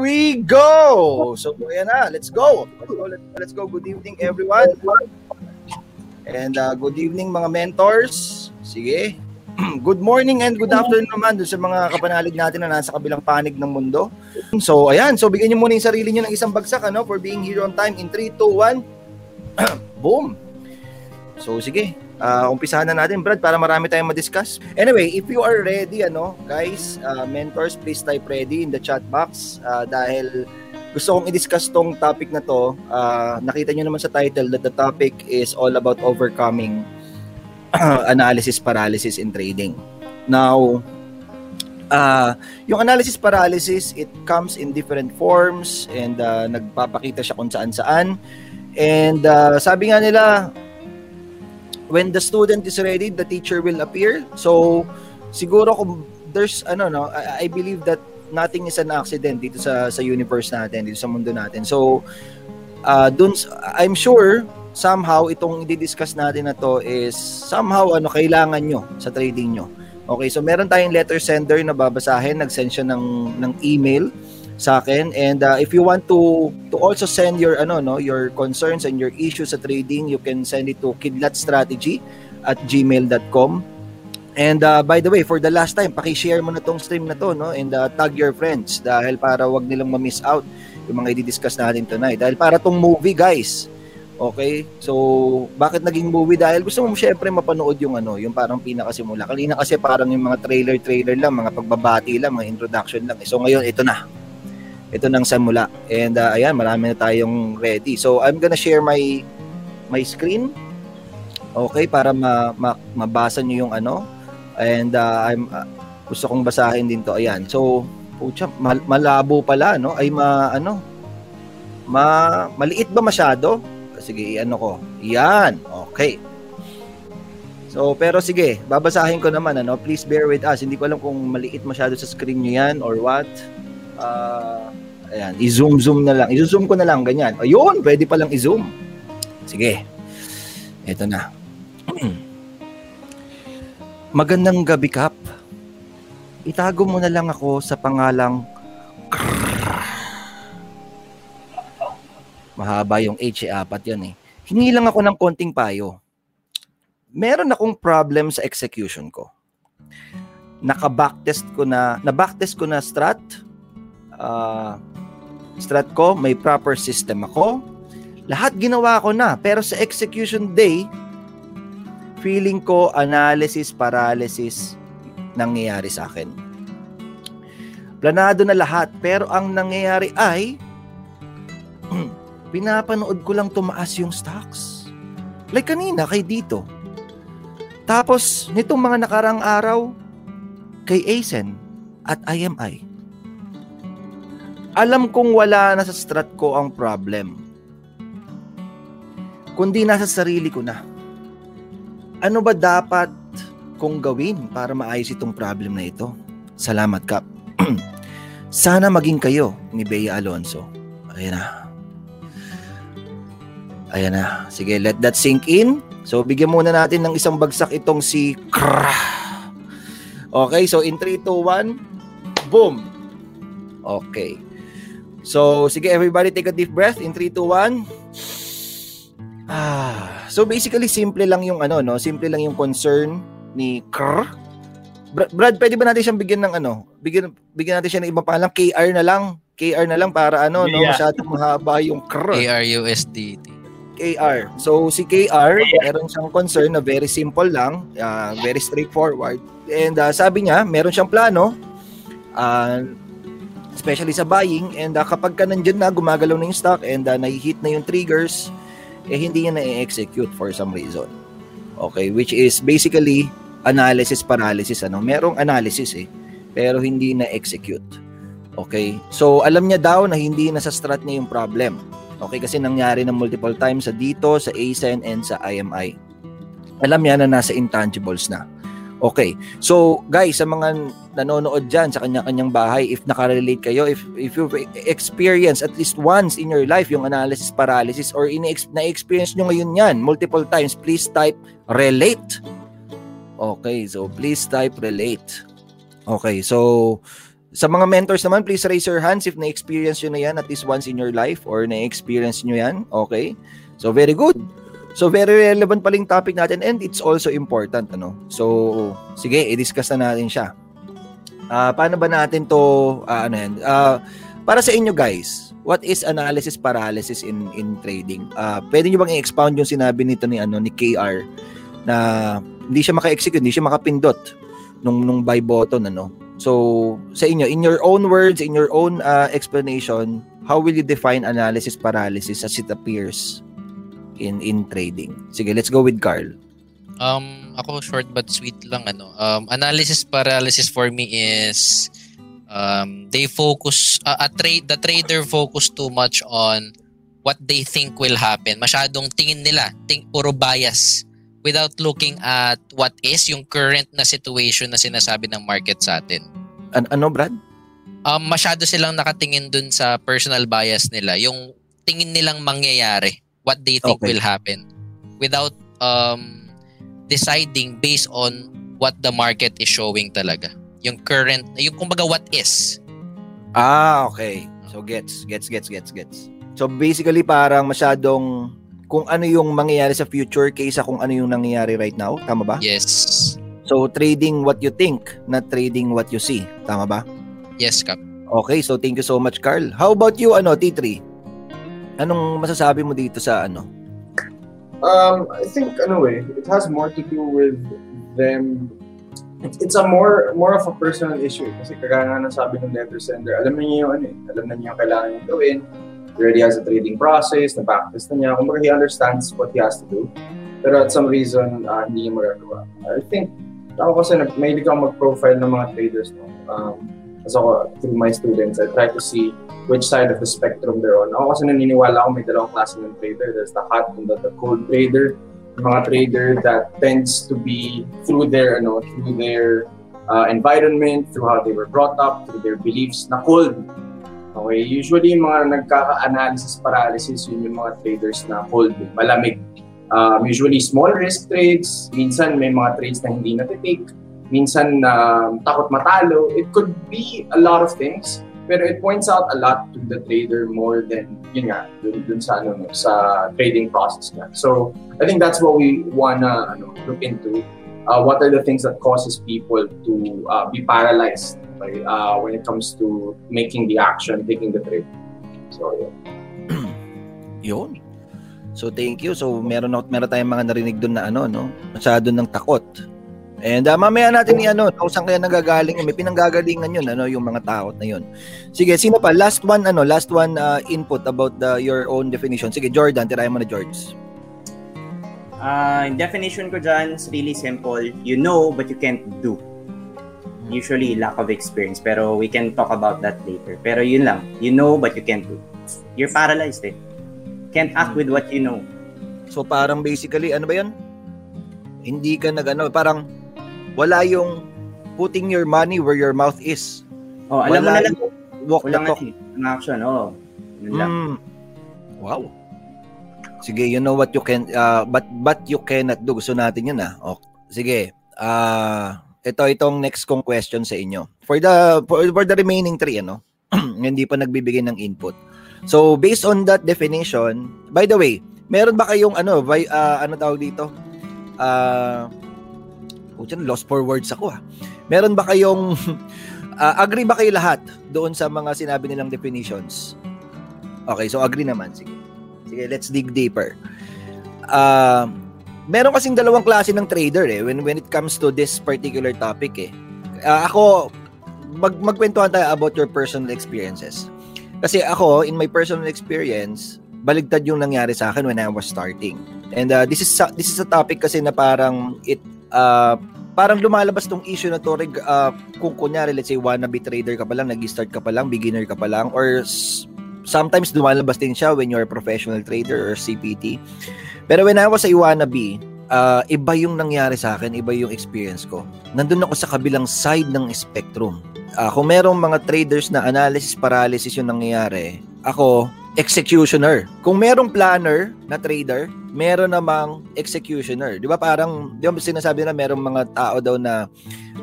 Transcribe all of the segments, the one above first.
we go! So, ayan na. Let's go. Let's go. Let's, go. Good evening, everyone. And uh, good evening, mga mentors. Sige. good morning and good afternoon naman dun sa mga kapanalig natin na nasa kabilang panig ng mundo. So, ayan. So, bigyan niyo muna yung sarili niyo ng isang bagsak ano, for being here on time in 3, 2, 1. Boom! So, sige uh, umpisahan na natin Brad para marami tayong ma-discuss. Anyway, if you are ready ano, guys, uh, mentors, please type ready in the chat box uh, dahil gusto kong i-discuss tong topic na to. Uh, nakita nyo naman sa title that the topic is all about overcoming analysis paralysis in trading. Now, uh, yung analysis paralysis, it comes in different forms and uh, nagpapakita siya kung saan-saan. And uh, sabi nga nila, when the student is ready, the teacher will appear. So, siguro kung there's ano no, I, I believe that nothing is an accident dito sa sa universe natin, dito sa mundo natin. So, uh, dun I'm sure somehow itong i-discuss natin na to is somehow ano kailangan nyo sa trading nyo. Okay, so meron tayong letter sender na babasahin, nag-send siya ng ng email sa akin and uh, if you want to to also send your ano no your concerns and your issues sa trading you can send it to kidlatstrategy at gmail.com and uh, by the way for the last time paki-share mo na tong stream na to no and uh, tag your friends dahil para wag nilang ma-miss out yung mga i-discuss natin tonight dahil para tong movie guys Okay? So, bakit naging movie? Dahil gusto mo syempre mapanood yung ano, yung parang pinakasimula. Kanina kasi parang yung mga trailer-trailer lang, mga pagbabati lang, mga introduction lang. So, ngayon, ito na ito nang simula. And uh, ayan, marami na tayong ready. So I'm gonna share my my screen. Okay, para ma, ma mabasa niyo yung ano. And uh, I'm uh, gusto kong basahin din to. Ayan. So, pucha, mal- malabo pala, no? Ay ma ano? Ma maliit ba masyado? Sige, ano ko. Yan. Okay. So, pero sige, babasahin ko naman ano. Please bear with us. Hindi ko alam kung maliit masyado sa screen niyo yan or what. Uh, ayan, i-zoom zoom na lang. I-zoom ko na lang ganyan. Ayun, pwede pa lang i-zoom. Sige. Ito na. Magandang gabi, Kap. Itago mo na lang ako sa pangalang Mahaba yung H, eh, apat yan eh. Hingi lang ako ng konting payo. Meron akong problem sa execution ko. Naka-backtest ko na, na-backtest ko na strat, uh, strat ko, may proper system ako. Lahat ginawa ko na, pero sa execution day, feeling ko analysis paralysis nangyayari sa akin. Planado na lahat, pero ang nangyayari ay pinapanood ko lang tumaas yung stocks. Like kanina kay dito. Tapos nitong mga nakarang araw kay ASEN at IMI alam kong wala na sa strat ko ang problem. Kundi nasa sarili ko na. Ano ba dapat kong gawin para maayos itong problem na ito? Salamat, Kap. Sana maging kayo ni Bea Alonso. Ayan na. Ayan na. Sige, let that sink in. So, bigyan muna natin ng isang bagsak itong si Krah. Okay, so in 3, 2, 1, boom. Okay. So, sige everybody, take a deep breath in 3, 2, 1. Ah, so basically simple lang yung ano no, simple lang yung concern ni Krr. Brad, Brad, pwede ba natin siyang bigyan ng ano? Bigyan bigyan natin siya ng ibang pangalan, KR na lang. KR na lang para ano, yeah. no, masyadong mahaba yung Krr. KRUSD. KR. So si KR, meron siyang concern na very simple lang, uh, very straightforward. And uh, sabi niya, meron siyang plano. Uh, especially sa buying and uh, kapag ka nandyan na gumagalaw na yung stock and uh, nai-hit na yung triggers eh hindi niya na-execute for some reason. Okay which is basically analysis paralysis ano? Merong analysis eh pero hindi na-execute. Okay so alam niya daw na hindi na sa strat niya yung problem. Okay kasi nangyari na multiple times sa dito sa ASEN and sa IMI alam niya na nasa intangibles na Okay. So, guys, sa mga nanonood dyan sa kanya-kanyang bahay, if nakarelate kayo, if, if you experience at least once in your life yung analysis paralysis or na-experience nyo ngayon yan multiple times, please type relate. Okay. So, please type relate. Okay. So, Sa mga mentors naman, please raise your hands if na-experience nyo na yan at least once in your life or na-experience nyo yan. Okay? So, very good. So, very relevant paling topic natin and it's also important. Ano? So, sige, i-discuss na natin siya. Uh, paano ba natin to, uh, ano yan? Uh, para sa inyo guys, what is analysis paralysis in in trading? Uh, pwede niyo bang i-expound yung sinabi nito ni ano ni KR na hindi siya maka-execute, hindi siya makapindot nung nung buy button ano. So, sa inyo, in your own words, in your own uh, explanation, how will you define analysis paralysis as it appears in in trading? Sige, let's go with Carl. Um, ako short but sweet lang ano. Um, analysis paralysis for me is um, they focus uh, a trade the trader focus too much on what they think will happen. Masyadong tingin nila, ting puro bias without looking at what is yung current na situation na sinasabi ng market sa atin. An- ano, Brad? Um, masyado silang nakatingin dun sa personal bias nila. Yung tingin nilang mangyayari, what they think okay. will happen. Without um, deciding based on what the market is showing talaga. Yung current, yung kumbaga what is. Ah, okay. So gets, gets, gets, gets, gets. So basically parang masyadong kung ano yung mangyayari sa future kaysa kung ano yung nangyayari right now. Tama ba? Yes. So trading what you think, not trading what you see. Tama ba? Yes, Kap. Okay, so thank you so much, Carl. How about you, ano, T3? Anong masasabi mo dito sa ano? Um, I think, ano eh, it has more to do with them it's a more more of a personal issue kasi kagaya nga sabi ng letter sender, alam niya yung ano eh, alam na niya yung kailangan niya gawin, already has a trading process, na-practice na niya. Kumbaga, he understands what he has to do. Pero at some reason, uh, hindi niya magagawa. I think, ako kasi mahilig ako mag-profile ng mga traders. No? Um, as ako, through my students, I try to see which side of the spectrum they're on. Ako kasi naniniwala ako may dalawang klase ng trader. There's the hot and the, the cold trader. Yung mga trader that tends to be through their, ano, through their uh, environment, through how they were brought up, through their beliefs, na cold Okay, usually yung mga nagkaka-analysis paralysis, yun yung mga traders na hold, malamig. Um, usually small risk trades, minsan may mga trades na hindi natitake, minsan na um, takot matalo. It could be a lot of things, pero it points out a lot to the trader more than, yun nga, dun, dun sa, ano, sa trading process niya. So, I think that's what we wanna ano, look into. Uh, what are the things that causes people to uh, be paralyzed okay, uh, when it comes to making the action, taking the trade. So, yun. yun. So, thank you. So, meron, meron tayong mga narinig doon na ano, no? Masyado ng takot. And uh, mamaya natin ni ano, kung saan kaya nagagaling, may pinanggagalingan yun, ano, yung mga takot na yun. Sige, sino pa? Last one, ano, last one uh, input about the your own definition. Sige, Jordan, tirayan mo na, George. Uh, definition ko dyan is really simple. You know, but you can't do usually lack of experience pero we can talk about that later pero yun lang you know but you can't do you're paralyzed eh can't act with what you know so parang basically ano ba yun hindi ka nag ano parang wala yung putting your money where your mouth is. Oh alam wala mo na lang. walk the talk. ang action oh. Mm. wow. Sige you know what you can uh, but but you cannot do. Gusto natin yun ah. Oh, sige ah uh, ito itong next kong question sa inyo. For the for, for the remaining three ano, hindi pa nagbibigay ng input. So based on that definition, by the way, meron ba kayong ano, by, uh, ano tawag dito? Uh, Pucha, lost for words ako ah. Meron ba kayong uh, agree ba kayo lahat doon sa mga sinabi nilang definitions? Okay, so agree naman. Sige. Sige, let's dig deeper. Uh, meron kasing dalawang klase ng trader eh when when it comes to this particular topic eh. Uh, ako mag magkwentuhan tayo about your personal experiences. Kasi ako in my personal experience, baligtad yung nangyari sa akin when I was starting. And uh, this is this is a topic kasi na parang it uh, parang lumalabas tong issue na to uh, kung kunyari let's say wannabe trader ka pa lang, nag-start ka pa lang, beginner ka pa lang or sometimes lumalabas din siya when you're a professional trader or CPT. Pero when I was a wannabe, uh, iba yung nangyari sa akin, iba yung experience ko. Nandun ako sa kabilang side ng spectrum. Uh, kung merong mga traders na analysis paralysis yung nangyayari, ako, executioner. Kung merong planner na trader, meron namang executioner. 'Di ba? Parang 'di ba sinasabi na merong mga tao daw na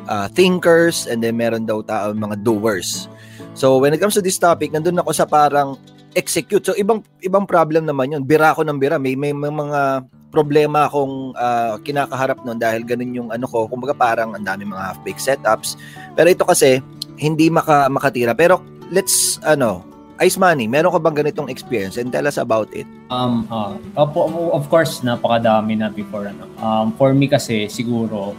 uh, thinkers and then meron daw tao mga doers. So when it comes to this topic, nandun ako sa parang execute. So ibang ibang problem naman 'yun. Bira ako ng bira. May may, may mga problema akong uh, kinakaharap noon dahil ganun yung ano ko. Kumbaga parang ang dami mga half-baked setups. Pero ito kasi hindi maka makatira. Pero let's ano, Ice Money, meron ka bang ganitong experience and tell us about it? Um, uh, of course, napakadami na before. Ano. Um, for me kasi, siguro,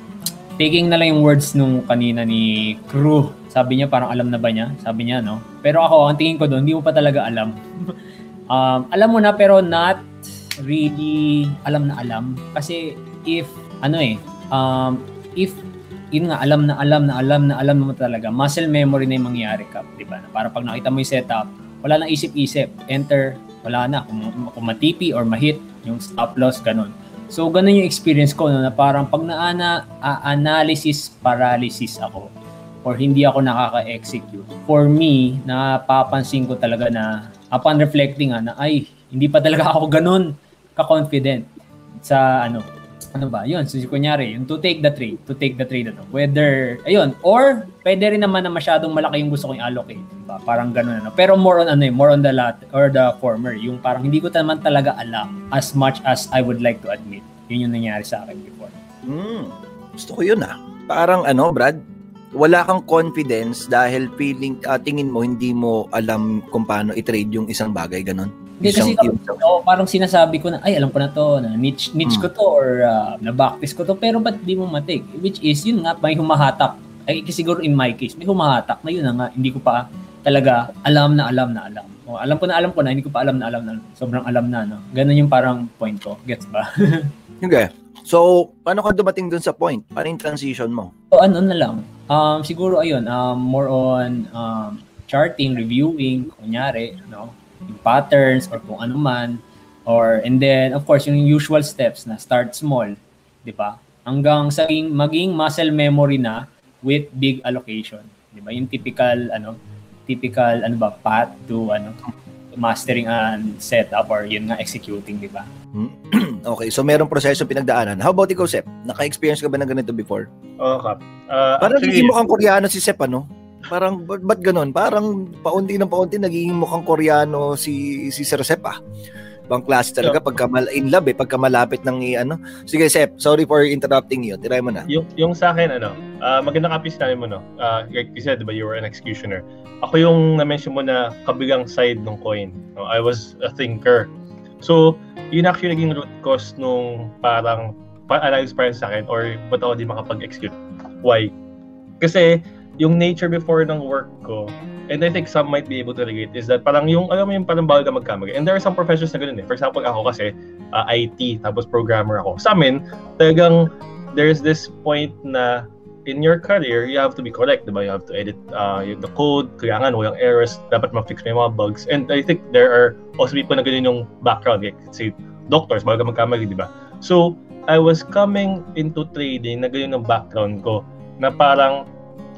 taking na lang yung words nung kanina ni Crew. Sabi niya, parang alam na ba niya? Sabi niya, no? Pero ako, ang tingin ko doon, hindi mo pa talaga alam. um, alam mo na, pero not really alam na alam. Kasi if, ano eh, um, if yun nga, alam na alam na alam na alam mo talaga, muscle memory na yung mangyayari ka, di ba? Para pag nakita mo yung setup, wala nang isip-isip. Enter, wala na. Kung, kung matipi or mahit, yung stop loss, ganun. So, ganun yung experience ko no, na parang pag naana, analysis paralysis ako or hindi ako nakaka-execute. For me, napapansin ko talaga na upon reflecting na ay, hindi pa talaga ako ganun ka-confident sa ano, ano ba, yun, so kunyari, yung to take the trade, to take the trade, ano, whether, ayun, or, pwede rin naman na masyadong malaki yung gusto kong allocate, diba? parang ganun, ano, pero more on, ano eh, more on the lat, or the former, yung parang hindi ko naman talaga alam as much as I would like to admit. Yun yung nangyari sa akin before. Hmm, gusto ko yun ah. Parang ano, Brad, wala kang confidence dahil feeling, uh, tingin mo, hindi mo alam kung paano i-trade yung isang bagay, ganun? Hindi kasi no, parang sinasabi ko na, ay, alam ko na to, na niche, niche hmm. ko to, or uh, na-backtest ko to, pero ba't di mo matik? Which is, yun nga, may humahatak. Ay, siguro in my case, may humahatak na yun na nga, hindi ko pa talaga alam na alam na alam. O, alam ko na alam ko na, hindi ko pa alam na alam na sobrang alam na, no? Ganun yung parang point ko. Gets ba? okay. So, paano ka dumating dun sa point? Paano yung transition mo? So, ano na lang. Um, siguro, ayun, um, more on um, charting, reviewing, kunyari, no? Yung patterns or kung ano man or and then of course yung usual steps na start small, 'di ba? Hanggang sa maging muscle memory na with big allocation, 'di ba? Yung typical ano, typical ano ba path to ano mastering and setup or yun nga executing, di ba? Hmm. okay, so merong proseso pinagdaanan. How about ikaw, Sep? Naka-experience ka ba ng ganito before? Oo, oh, Kap. Uh, Parang actually, hindi mo kang koreano si Sep, ano? Parang, ba't, ba't ganun? Parang paunti ng paunti naging mukhang koreano si, si Sir Sep ah. Bang klase talaga pagka mal in love eh, pagka malapit ng ano. Sige Sep, sorry for interrupting you. Try mo na. Yung, yung sa akin ano, uh, magandang kapis namin mo no. Uh, like you said, diba, you were an executioner. Ako yung na-mention mo na kabilang side ng coin. No? I was a thinker. So, yun actually naging root cause nung parang pa-analyze para sa akin or ba't ako di makapag-execute. Why? Kasi yung nature before ng work ko, and I think some might be able to relate, is that parang yung, alam mo yung parang bawal ka magkamali. And there are some professions na ganun eh. For example, ako kasi, uh, IT, tapos programmer ako. Sa amin, talagang there's this point na in your career, you have to be correct, diba? You have to edit uh, the code, kailangan walang errors, dapat ma-fix yung mga bugs. And I think there are also people na ganun yung background, like say, doctors, bago ka magkamali, di ba? So, I was coming into trading na ganun yung background ko, na parang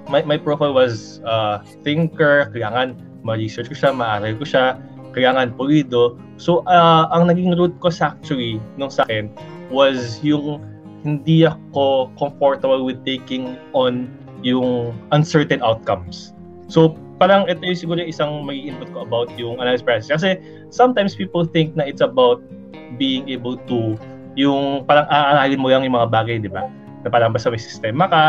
my, my profile was uh, thinker, kailangan ma-research ko siya, ma-aral ko siya, kailangan pulido. So, uh, ang naging root ko actually nung sa akin was yung hindi ako comfortable with taking on yung uncertain outcomes. So, parang ito yung siguro isang may input ko about yung analysis process. Kasi sometimes people think na it's about being able to yung parang aaralin mo lang yung mga bagay, di ba? Na parang basta may sistema ka,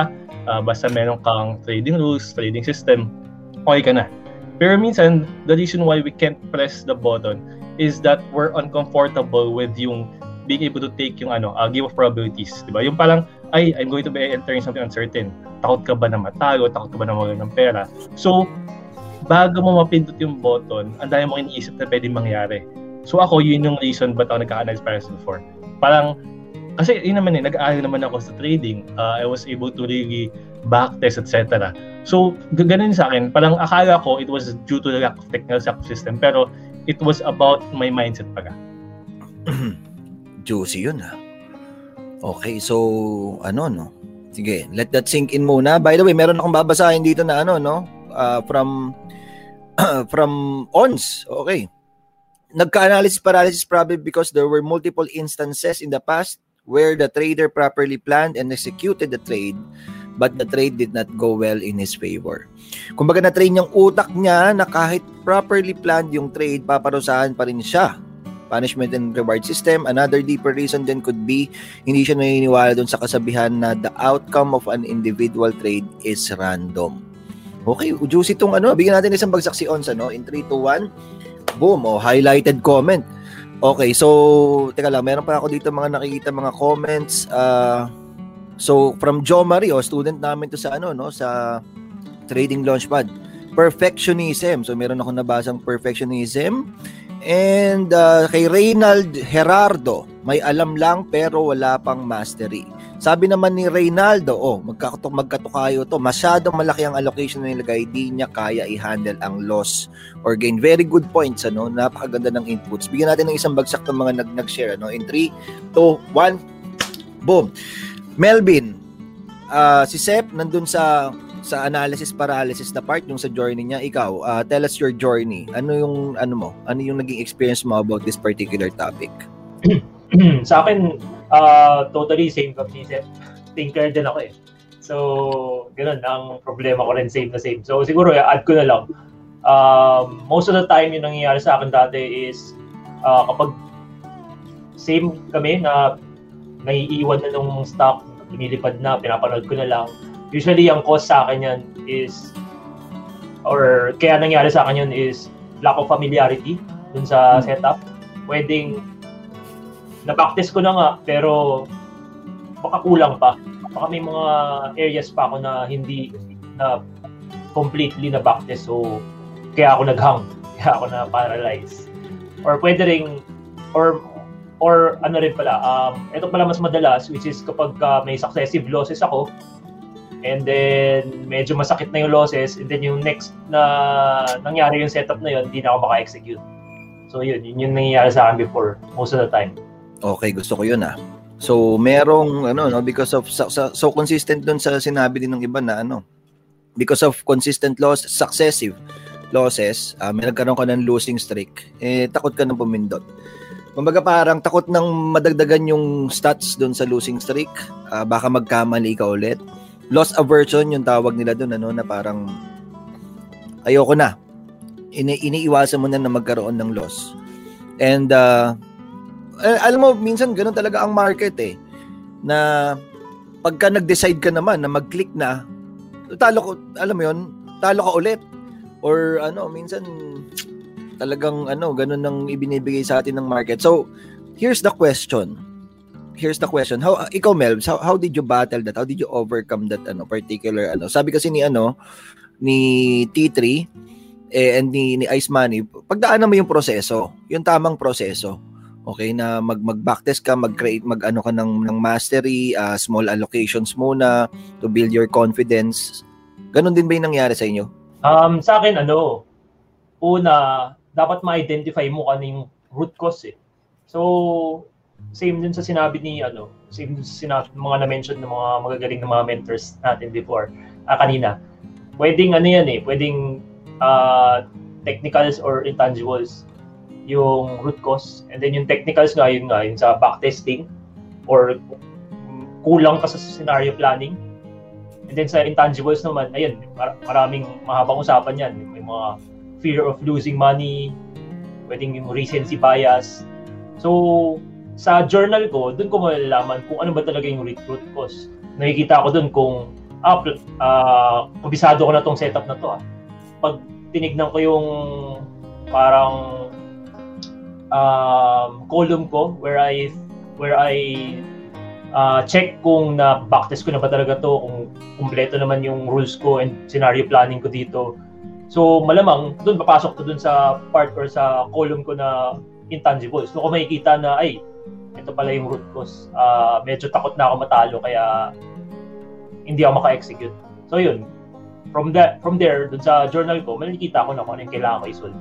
uh, basta meron kang trading rules, trading system, okay ka na. Pero minsan, the reason why we can't press the button is that we're uncomfortable with yung being able to take yung ano, uh, game of probabilities, di ba? Yung parang, ay, I'm going to be entering something uncertain. Takot ka ba na matalo? Takot ka ba na mawala ng pera? So, bago mo mapindot yung button, ang dami mo iniisip na pwedeng mangyari. So ako, yun yung reason ba't ako nagka-analyze Paris before. Parang, kasi yun naman eh, nag-aaral naman ako sa trading. Uh, I was able to really backtest, etc. So, ganun sa akin. Parang akala ko it was due to the lack of technical system, pero it was about my mindset pala. Juicy yun ha. Okay, so ano no? Sige, let that sink in muna. By the way, meron akong babasahin dito na ano no, uh, from from ONS. Okay. nagka-analysis paralysis probably because there were multiple instances in the past where the trader properly planned and executed the trade but the trade did not go well in his favor. Kumbaga na-train yung utak niya na kahit properly planned yung trade, paparusahan pa rin siya. Punishment and reward system. Another deeper reason then could be hindi siya naniniwala dun sa kasabihan na the outcome of an individual trade is random. Okay, juicy itong ano. Bigyan natin isang bagsak si Ons ano, in 3, 2, 1. Boom, oh, highlighted comment. Okay, so, teka lang, meron pa ako dito mga nakikita mga comments. Uh, so, from Joe Mario, student namin to sa ano, no, sa Trading Launchpad. Perfectionism. So, meron ako nabasang perfectionism. And uh, kay Reynald Gerardo, may alam lang pero wala pang mastery. Sabi naman ni Reynaldo, oh, magkatok magkatukayo to. Masyadong malaki ang allocation na nilagay, di niya kaya i-handle ang loss or gain. Very good points, ano? Napakaganda ng inputs. Bigyan natin ng isang bagsak ng mga nag nag-share, ano? In 3, 2, 1, boom. Melvin, uh, si Sep nandun sa sa analysis paralysis na part yung sa journey niya ikaw uh, tell us your journey ano yung ano mo ano yung naging experience mo about this particular topic sa akin uh, totally same kami ni Thinker din ako eh. So, ganun, ang problema ko rin same na same. So, siguro, add ko na lang. Um, most of the time, yung nangyayari sa akin dati is uh, kapag same kami na naiiwan na nung stock, lumilipad na, pinapanood ko na lang. Usually, ang cause sa akin yan is or kaya nangyari sa akin yun is lack of familiarity dun sa hmm. setup. Pwedeng na-practice ko na nga, pero baka kulang pa. Baka may mga areas pa ako na hindi na completely na practice so kaya ako naghang kaya ako na paralyze or pwede ring or or ano rin pala um ito pala mas madalas which is kapag uh, may successive losses ako and then medyo masakit na yung losses and then yung next na nangyari yung setup na yun hindi na ako maka-execute. So yun yun yung nangyayari sa akin before most of the time Okay, gusto ko 'yun ah. So, merong ano no because of so, so consistent doon sa sinabi din ng iba na ano because of consistent loss, successive losses, uh, may nagkaroon ka ng losing streak, eh takot ka nang pumindot. Kumbaga parang takot nang madagdagan yung stats doon sa losing streak, uh, baka magkamali ka ulit. Loss aversion yung tawag nila doon ano na parang ayoko na. Ini iniiwasan mo na na magkaroon ng loss. And uh, eh, alam mo, minsan ganun talaga ang market eh. Na pagka nag-decide ka naman na mag-click na, talo ko, alam mo 'yon, talo ka ulit. Or ano, minsan talagang ano, ganun nang ibinibigay sa atin ng market. So, here's the question. Here's the question. How ikaw Mel, how, how did you battle that? How did you overcome that ano particular ano? Sabi kasi ni ano ni T3 eh, and ni, ni Ice Money, pagdaanan mo yung proseso, yung tamang proseso Okay na mag mag backtest ka, mag-create mag-ano ka ng ng mastery, uh, small allocations muna to build your confidence. Ganon din ba 'yung nangyari sa inyo? Um sa akin ano, una dapat ma-identify mo ano yung root cause eh. So same din sa sinabi ni ano, same din sa sinabi mga na-mention ng mga magagaling na mga mentors natin before, ah, kanina. Pwedeng ano yan eh, pwedeng uh, technicals or intangibles yung root cause. And then yung technicals nga, yun nga, yun sa backtesting or kulang ka sa scenario planning. And then sa intangibles naman, ayun, mar- maraming mahabang usapan yan. May mga fear of losing money, pwedeng yung recency bias. So, sa journal ko, doon ko malalaman kung ano ba talaga yung root cause. Nakikita ko doon kung ah, uh, kabisado ko na tong setup na to ah. Pag tinignan ko yung parang um, column ko where I where I uh, check kung na backtest ko na ba talaga to, kung kumpleto naman yung rules ko and scenario planning ko dito. So malamang doon papasok to doon sa part or sa column ko na intangibles. So kung makikita na ay ito pala yung root cause. Uh, medyo takot na ako matalo kaya hindi ako maka-execute. So yun. From that from there, dun sa journal ko, makikita ko na kung ano yung kailangan ko i-solve.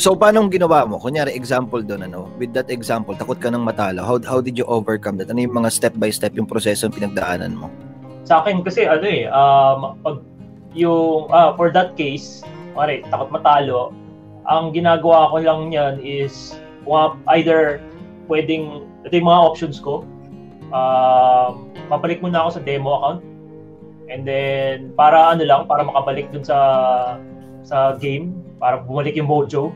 So paano ginawa mo? Kunyari example doon ano, with that example, takot ka nang matalo. How how did you overcome that? Ano yung mga step by step yung proseso ng pinagdaanan mo? Sa akin kasi ano eh, um, pag yung uh, for that case, pare, takot matalo, ang ginagawa ko lang yan is either pwedeng, ito yung mga options ko. Um, papalik muna ako sa demo account. And then, para ano lang, para makabalik dun sa sa game, para bumalik yung mojo,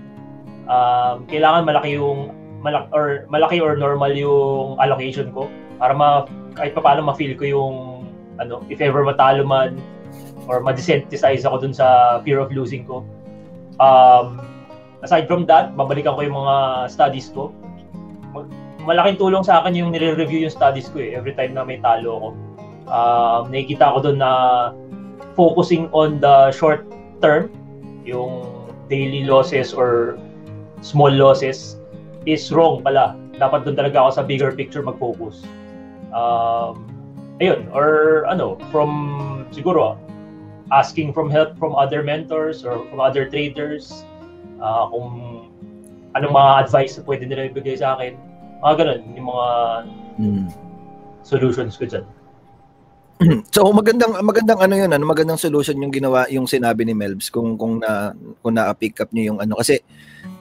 um, kailangan malaki yung malaki or malaki or normal yung allocation ko para ma kahit pa paano ma-feel ko yung ano, if ever matalo man or ma-desensitize ako dun sa fear of losing ko. Um, aside from that, babalikan ko yung mga studies ko. Malaking tulong sa akin yung nire-review yung studies ko eh, every time na may talo ako. Um, nakikita ko doon na focusing on the short term, yung daily losses or small losses is wrong pala. Dapat doon talaga ako sa bigger picture mag-focus. Um, ayun, or ano, from siguro asking from help from other mentors or from other traders, uh, kung anong mga advice na pwede nila ibigay sa akin. Mga ganun, yung mga Mm. solutions ko dyan. So magandang magandang ano 'yun, ano magandang solution yung ginawa yung sinabi ni Melbs kung kung na kung na-pick up niyo yung ano kasi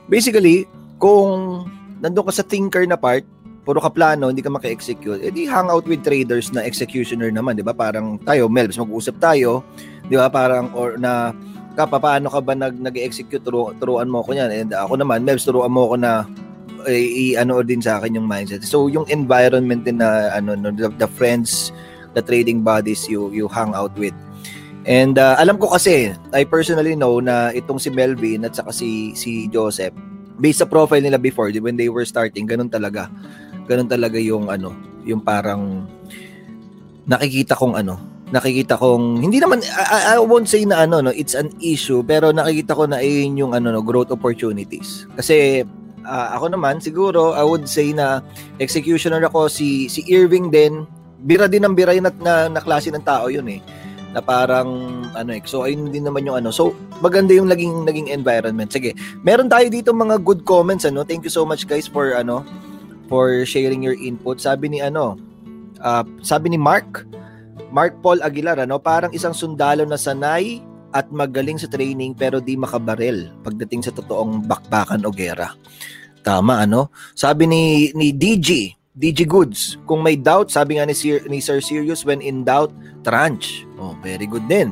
basically kung nandoon ka sa thinker na part, puro ka plano, hindi ka maka-execute, edi hang out with traders na executioner naman, 'di ba? Parang tayo, Melbs, mag-usap tayo, 'di ba? Parang or na ka paano ka ba nag nag-execute turo, turuan mo ko niyan and ako naman Melbs turuan mo ako na i, i- ano din sa akin yung mindset. So yung environment din na ano no, the, the friends, the trading buddies you you hang out with. And uh, alam ko kasi, I personally know na itong si Melvin at saka si si Joseph, based sa profile nila before, when they were starting, ganun talaga. Ganun talaga yung ano, yung parang nakikita kong ano, nakikita kong hindi naman I, I won't say na ano no, it's an issue, pero nakikita ko na ayun yung ano no, growth opportunities. Kasi ah, ako naman siguro I would say na executioner ako si si Irving din bira din ng bira at na, na klase ng tao yun eh na parang ano eh so ayun din naman yung ano. So maganda yung naging naging environment. Sige meron tayo dito mga good comments ano? Thank you so much guys for ano for sharing your input. Sabi ni ano ah, sabi ni Mark Mark Paul Aguilar ano? Parang isang sundalo na sanay at magaling sa training pero di makabarel pagdating sa totoong bakbakan o gera. Tama ano? Sabi ni ni DG, DG Goods, kung may doubt, sabi nga ni Sir, ni Sir Sirius when in doubt, tranche. Oh, very good din.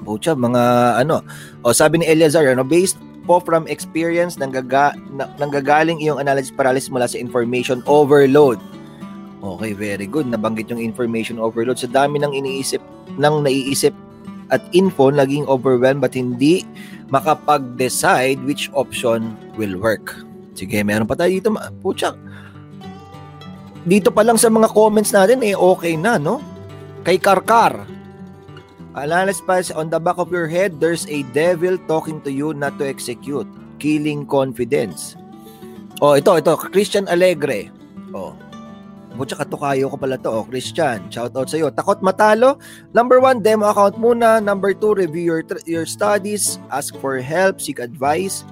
Pucha, mga ano. O sabi ni Eleazar, ano, based po from experience nanggaga, na, nanggagaling iyong analysis paralysis mula sa information overload. Okay, very good. Nabanggit yung information overload. Sa dami ng iniisip, ng naiisip at info, naging overwhelmed but hindi makapag-decide which option will work. Sige, meron pa tayo dito. Pucha, dito pa lang sa mga comments natin, eh, okay na, no? Kay Karkar, Alalas pa on the back of your head, there's a devil talking to you not to execute. Killing confidence. Oh, ito, ito. Christian Alegre. Oh. Butya katukayo ko pala to. Oh, Christian, shout out sa'yo. Takot matalo? Number one, demo account muna. Number two, review your, your studies. Ask for help. Seek advice.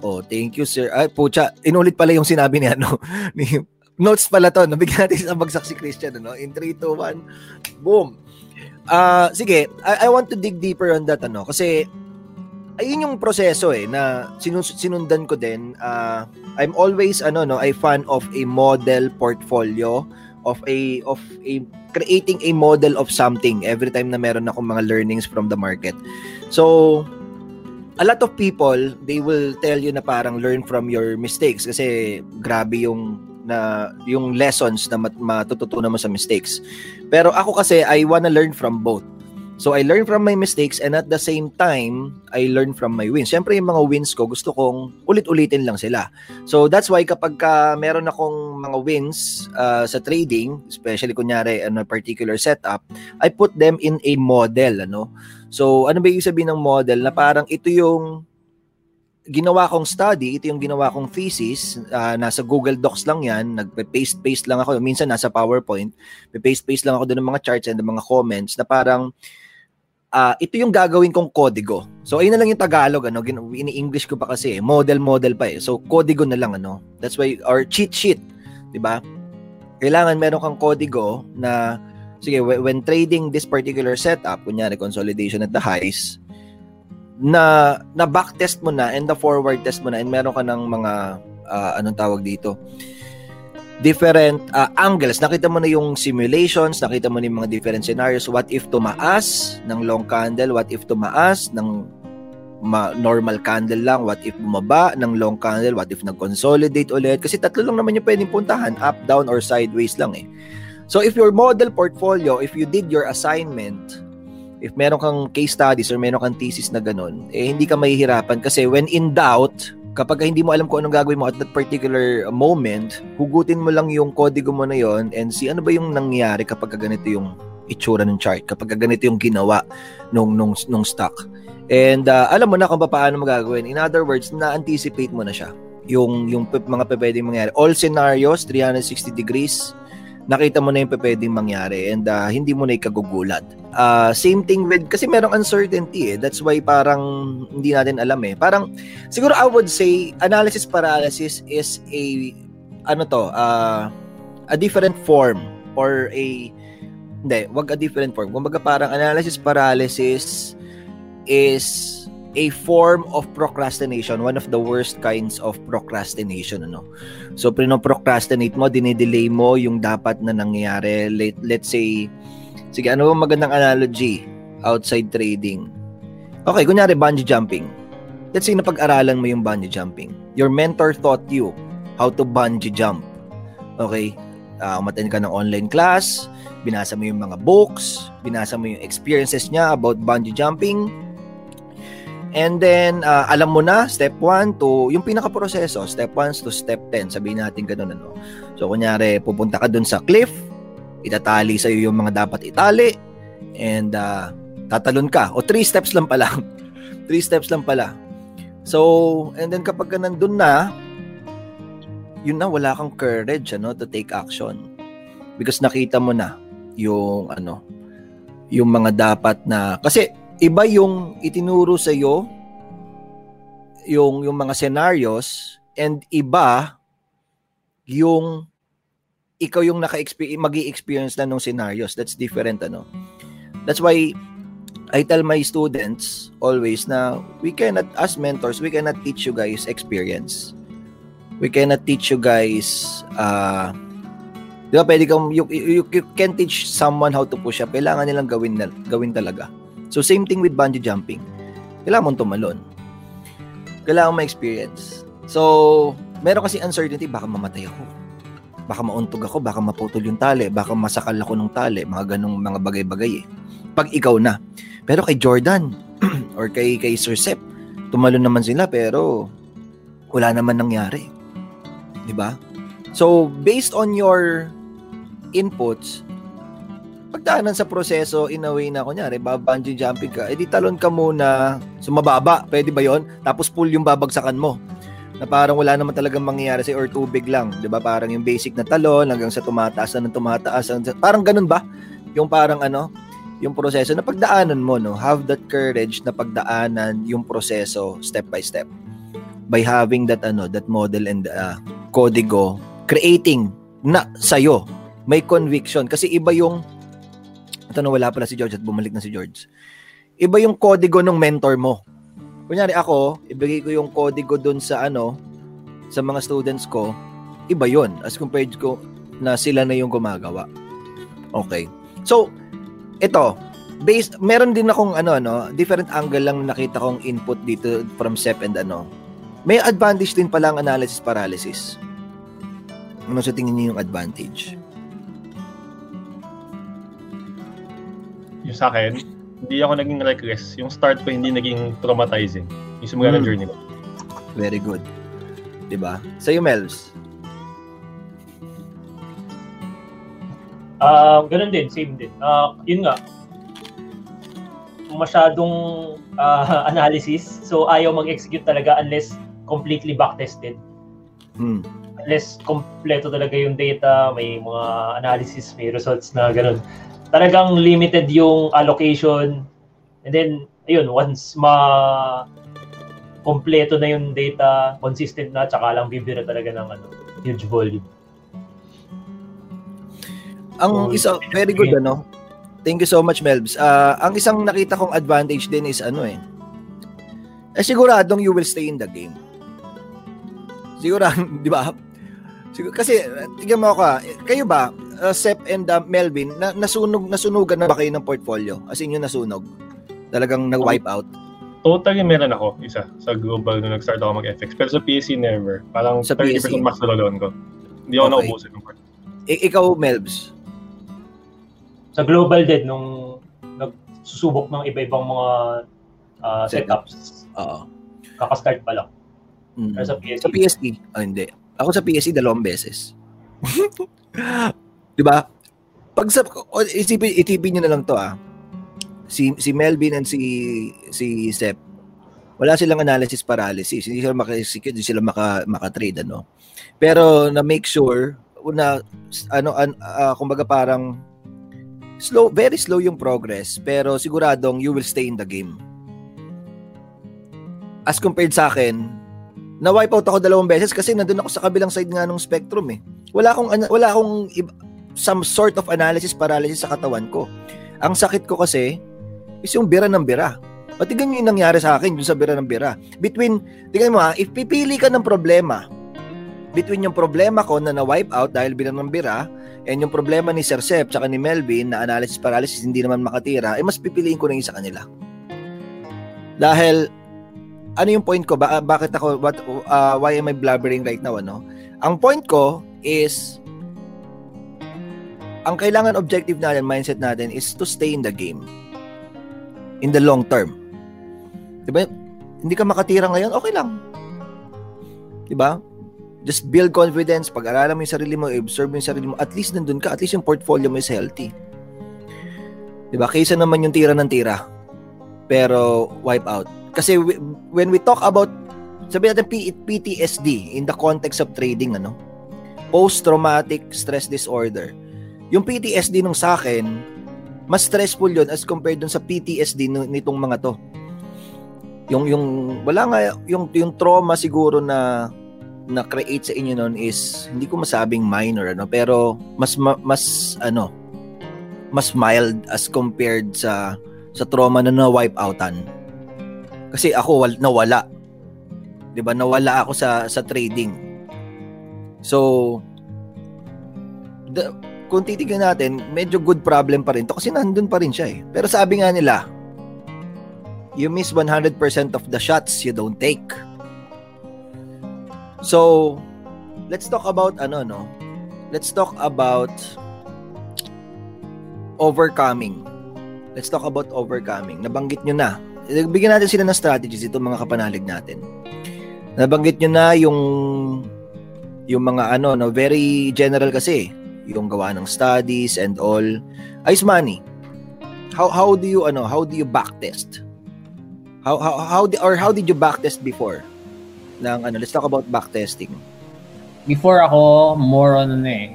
Oh, thank you, sir. Ay, pucha, inulit pala yung sinabi ni ano, ni notes pala to. Nabigyan natin sa bagsak si Christian, ano? In 3, 2, 1, boom. Ah, sige, I, I want to dig deeper on that, ano? Kasi, ayun yung proseso eh, na sinus- sinundan ko din. Ah, I'm always, ano, no, I fan of a model portfolio of a of a creating a model of something every time na meron akong mga learnings from the market. So, a lot of people, they will tell you na parang learn from your mistakes kasi grabe yung na yung lessons na mat, matututunan mo sa mistakes. Pero ako kasi I wanna learn from both. So I learn from my mistakes and at the same time, I learn from my wins. Siyempre yung mga wins ko, gusto kong ulit-ulitin lang sila. So that's why kapag ka meron akong mga wins uh, sa trading, especially kunyari ano particular setup, I put them in a model, ano. So ano ba yung sabihin ng model na parang ito yung ginawa kong study, ito yung ginawa kong thesis, ah, nasa Google Docs lang yan, nagpe-paste-paste lang ako, minsan nasa PowerPoint, paste-paste lang ako doon ng mga charts and ng mga comments na parang ah ito yung gagawin kong kodigo. So ayun na lang yung Tagalog ano, ini-English ko pa kasi, eh. model model pa eh. So kodigo na lang ano. That's why or cheat sheet, 'di ba? Kailangan meron kang kodigo na sige, when trading this particular setup, kunyari consolidation at the highs, na na back test mo na and the forward test mo na and meron ka ng mga uh, anong tawag dito different uh, angles. Nakita mo na yung simulations, nakita mo na yung mga different scenarios. What if tumaas ng long candle? What if tumaas ng ma- normal candle lang? What if bumaba ng long candle? What if nag-consolidate ulit? Kasi tatlo lang naman yung pwedeng puntahan, up, down, or sideways lang eh. So if your model portfolio, if you did your assignment, if meron kang case studies or meron kang thesis na ganun, eh hindi ka mahihirapan kasi when in doubt, kapag hindi mo alam kung anong gagawin mo at that particular moment, hugutin mo lang yung kodigo mo na yon and see ano ba yung nangyayari kapag ganito yung itsura ng chart, kapag ganito yung ginawa nung, nung, nung stock. And uh, alam mo na kung paano mo gagawin. In other words, na-anticipate mo na siya. Yung, yung mga pwedeng mangyari. All scenarios, 360 degrees, nakita mo na yung pwedeng mangyari and uh, hindi mo na ikagugulat. Uh, same thing with, kasi merong uncertainty eh. That's why parang hindi natin alam eh. Parang, siguro I would say, analysis paralysis is a, ano to, uh, a different form or a, hindi, wag a different form. Kumbaga parang analysis paralysis is a form of procrastination, one of the worst kinds of procrastination ano. So pino-procrastinate mo, dinidelay mo yung dapat na nangyayari. Let, let's say sige, ano bang magandang analogy outside trading? Okay, kunyari bungee jumping. Let's say napag-aralan mo yung bungee jumping. Your mentor taught you how to bungee jump. Okay? Uh, umattend ka ng online class, binasa mo yung mga books, binasa mo yung experiences niya about bungee jumping, And then, uh, alam mo na, step 1 to, yung pinaka-proseso, step 1 to step 10, sabihin natin ganun, ano. So, kunyari, pupunta ka dun sa cliff, itatali sa'yo yung mga dapat itali, and uh, tatalon ka. O, 3 steps lang pala. 3 steps lang pala. So, and then kapag ka nandun na, yun na, wala kang courage, ano, to take action. Because nakita mo na yung, ano, yung mga dapat na, kasi, iba yung itinuro sa iyo yung yung mga scenarios and iba yung ikaw yung naka-experience magi-experience na ng scenarios that's different ano that's why I tell my students always na we cannot as mentors we cannot teach you guys experience we cannot teach you guys uh Di ba, pwede kang, you, you, you can teach someone how to push up. Kailangan nilang gawin, na, gawin talaga. So same thing with bungee jumping. Kailangan mong tumalon. Kailangan mo experience. So, meron kasi uncertainty, baka mamatay ako. Baka mauntog ako, baka maputol yung tali, baka masakal ako ng tali, mga ganong mga bagay-bagay eh. Pag ikaw na. Pero kay Jordan or kay kay Sir Sep, tumalon naman sila pero wala naman nangyari. 'Di ba? So, based on your inputs, pagdaanan sa proseso in a way na kunyari bungee jumping ka, edi talon ka muna sumababa, pwede ba 'yon? Tapos pull yung babagsakan mo. Na parang wala naman talagang mangyayari sa or tubig lang, 'di ba? Parang yung basic na talon hanggang sa tumataas na tumataas. Parang ganun ba? Yung parang ano, yung proseso na pagdaanan mo, no? Have that courage na pagdaanan yung proseso step by step. By having that ano, that model and uh, kodigo, creating na sa'yo. May conviction. Kasi iba yung ito na wala pala si George at bumalik na si George. Iba yung kodigo ng mentor mo. Kunyari ako, ibigay ko yung kodigo dun sa ano, sa mga students ko, iba yon as compared ko na sila na yung gumagawa. Okay. So, ito, based, meron din akong ano, ano, different angle lang nakita kong input dito from SEP and ano. May advantage din pala ang analysis paralysis. Ano sa tingin niyo yung advantage? Yung sa akin, hindi ako naging reckless. Yung start ko hindi naging traumatizing. Yung simula mm. ng journey ko. Very good. 'Di ba? Sa iyo, Melvs. Uh, ganun din, same din. Uh, yun nga, masyadong uh, analysis. So, ayaw mag-execute talaga unless completely backtested. Hmm. Unless kompleto talaga yung data, may mga analysis, may results na ganun talagang limited yung allocation. And then, ayun, once ma kompleto na yung data, consistent na, tsaka lang bibira talaga ng ano, huge volume. Ang so, isa, very good ano. Thank you so much, Melbs. Uh, ang isang nakita kong advantage din is ano eh, eh siguradong you will stay in the game. Sigurado, di ba? Siguro, kasi, tingnan mo ako ah, kayo ba, uh, Sep and uh, Melvin, na, nasunog, nasunugan na ba kayo ng portfolio? As in yung nasunog? Talagang nag-wipe out? Totally meron ako, isa, sa global nung nag-start ako mag-FX. Pero sa PSC, never. Parang Sa 30% PSC? max na loan ko. Hindi ako Okay. naubusan ng portfolio. I- ikaw, Melbs? Sa global din, nung nagsusubok ng iba-ibang mga ah, setups, Oo. kakastart pa lang. Mm. Pero sa PSC, Sa PSE? Oh, hindi. Ako sa PSE, dalawang beses. di ba? Pag sa, isipin, itipin nyo na lang to ah. Si, si Melvin and si, si Sep, wala silang analysis paralysis. Hindi sila maka, hindi sila maka, maka-trade, ano. Pero na make sure na ano an, ah, kumbaga parang slow very slow yung progress pero siguradong you will stay in the game. As compared sa akin, na wipe out ako dalawang beses kasi nandun ako sa kabilang side nga ng spectrum eh. Wala akong wala akong some sort of analysis paralysis sa katawan ko. Ang sakit ko kasi is yung bira ng bira. Tignan nyo yung nangyari sa akin yung sa bira ng bira. Between, tignan mo ha, if pipili ka ng problema, between yung problema ko na na-wipe out dahil bira ng bira, and yung problema ni Sir Sep tsaka ni Melvin na analysis paralysis hindi naman makatira, eh mas pipiliin ko na yung sa kanila. Dahil ano yung point ko? Ba- bakit ako what uh, why am I blabbering right now ano? Ang point ko is ang kailangan objective natin, mindset natin is to stay in the game. In the long term. 'Di ba? Hindi ka makatira ngayon, okay lang. 'Di ba? Just build confidence, pag-aralan mo yung sarili mo, observe mo yung sarili mo, at least nandun ka, at least yung portfolio mo is healthy. 'Di ba? Kaysa naman yung tira ng tira. Pero wipe out. Kasi we- when we talk about sabi natin P- PTSD in the context of trading ano, post-traumatic stress disorder. Yung PTSD nung sa akin, mas stressful yun as compared dun sa PTSD nitong mga to. Yung yung wala nga yung yung trauma siguro na na create sa inyo noon is hindi ko masabing minor ano pero mas ma- mas ano mas mild as compared sa sa trauma na na-wipe outan. Kasi ako wal, nawala. 'Di ba? Nawala ako sa sa trading. So the, kung titignan natin, medyo good problem pa rin to kasi nandun pa rin siya eh. Pero sabi nga nila, you miss 100% of the shots you don't take. So, let's talk about ano no. Let's talk about overcoming. Let's talk about overcoming. Nabanggit nyo na. Bigyan natin sila ng strategies itong mga kapanalig natin. Nabanggit nyo na yung yung mga ano no very general kasi yung gawa ng studies and all. Ice money. How how do you ano how do you backtest? How how how di, or how did you backtest before? Ng ano let's talk about backtesting. Before ako, more on ano eh,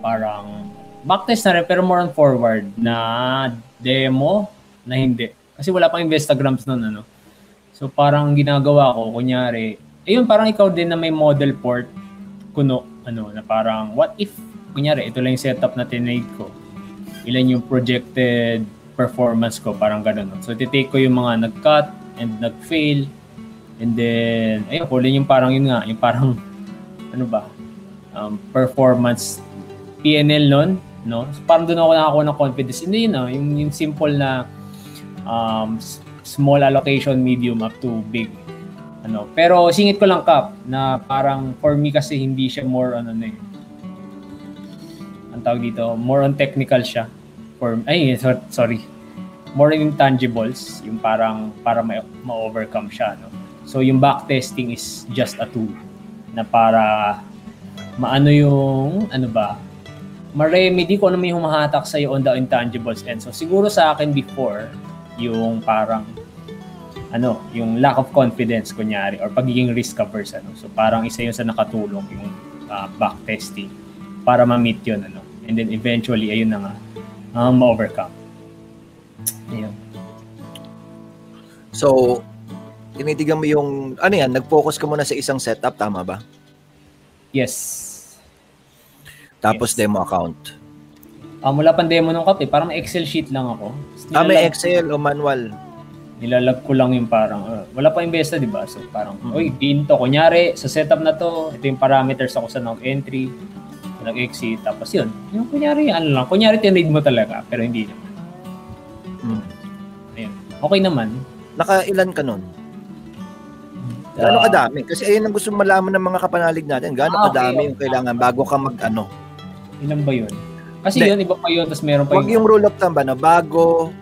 parang backtest na rin, pero more on forward na demo na hindi. Kasi wala pang Instagrams noon ano. So parang ginagawa ko, kunyari, ayun parang ikaw din na may model port kuno, ano, na parang what if, kunyari, ito lang yung setup na tinake ko. Ilan yung projected performance ko, parang ganun. no? So titake ko yung mga nag-cut and nag-fail. And then, ayun, kulin yung parang yun nga, yung parang, ano ba, um, performance PNL nun, no? So, parang doon ako nakakuha ng confidence. Hindi yun, no? yung, yung simple na um, small allocation, medium up to big. Ano, pero singit ko lang kap na parang for me kasi hindi siya more ano eh. Ang tawag dito, more on technical siya. For ay so- sorry. More on intangibles, yung parang para ma- ma-overcome siya, no. So yung backtesting is just a tool na para maano yung ano ba ma-remedy ko ano may humahatak sa on the intangibles and so siguro sa akin before yung parang ano, yung lack of confidence kunyari or pagiging risk averse ano. So parang isa yun sa nakatulong yung uh, backtesting para ma-meet yun ano. And then eventually ayun na nga um, ma-overcome. Ayun. so tinitigan mo yung ano yan nag-focus ka muna sa isang setup tama ba Yes. tapos Yes. demo account Ah, mula pang demo nung kape, parang Excel sheet lang ako. Ah may Excel o manual Nilalag ko lang yung parang, uh, wala pa investa, di ba? So parang, Mm. oy, din to. Kunyari, sa setup na to, ito yung parameters ako sa nag-entry, nag-exit, tapos yun. Yung kunyari, ano lang, kunyari tinrade mo talaga, pero hindi naman. Mm. Ayun. Okay naman. Nakailan ka nun? Gaano kadami? Kasi ayun ang gusto malaman ng mga kapanalig natin. Gaano Ah, okay. kadami yung kailangan bago ka mag-ano? Ilan ba yun? Kasi Hindi. yun, iba pa yun, tapos meron pa Huwag yung rule of thumb ba na bago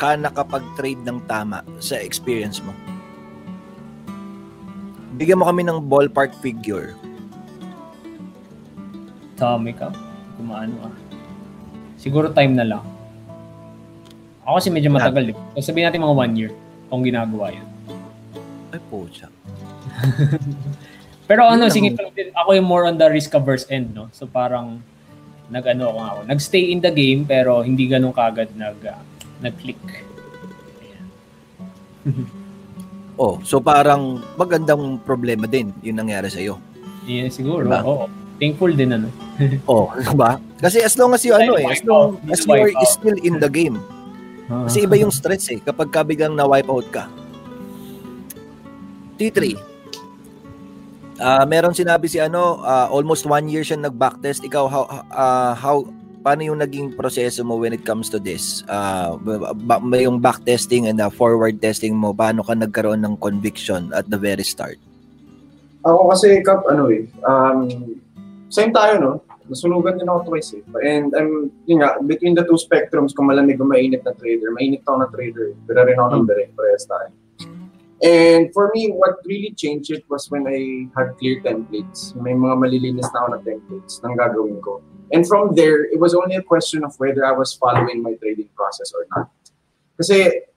ka nakapag-trade ng tama sa experience mo. Bigyan mo kami ng ballpark figure. Dami ka. Kumaano ah. Siguro time na lang. Ako kasi medyo matagal eh. So sabihin natin mga one year kung ginagawa yun. Ay po siya. Pero ano, din, ako yung more on the risk averse end, no? So parang nag-ano ako ako. Nag-stay in the game pero hindi ganun kagad nag ah, nag-click. Oh, so parang magandang problema din yung nangyari sa iyo. Yan siguro. Diba? Oo. Thankful din ano. Oh, 'di ba? Kasi as long as you ano eh, as long as you are still in the game. Kasi iba yung stress eh kapag ka biglang na wipe out ka. T3. Ah, meron sinabi si ano, ah, almost one year siya nag-backtest. Ikaw how ah, how paano yung naging proseso mo when it comes to this? Ba, ba- ba- yung backtesting and the forward testing mo, paano ka nagkaroon ng conviction at the very start? Ako kasi, Kap, ano eh, um, same tayo, no? Nasunugan din ako twice eh. And I'm, yun nga, between the two spectrums, kung malamig o mainit na trader, mainit ako na trader. Pero rin ako ng direct, parehas tayo. And for me, what really changed it was when I had clear templates. May mga malilinis na ako na templates ng gagawin ko. And from there, it was only a question of whether I was following my trading process or not. Kasi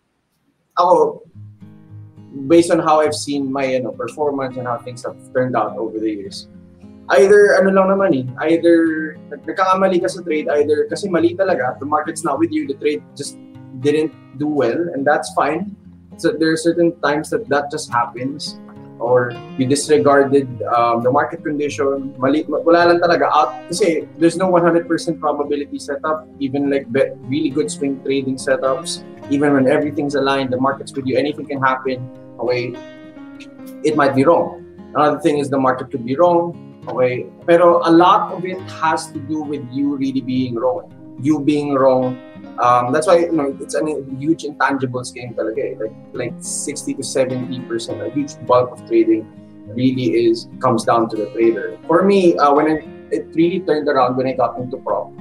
ako, based on how I've seen my you know, performance and how things have turned out over the years, either ano lang naman eh, either nag- nagkakamali ka sa trade, either kasi mali talaga, the market's not with you, the trade just didn't do well, and that's fine. So there are certain times that that just happens, or you disregarded um, the market condition, mali, wala lang talaga out, kasi there's no 100% probability setup, even like be- really good swing trading setups, even when everything's aligned, the market's with you, anything can happen, okay, it might be wrong. Another thing is the market could be wrong, okay, pero a lot of it has to do with you really being wrong. You being wrong. Um, that's why you know it's a huge intangibles game talaga eh. Like like 60 to 70 percent, a huge bulk of trading really is comes down to the trader. For me, uh, when I, it really turned around when I got into prop.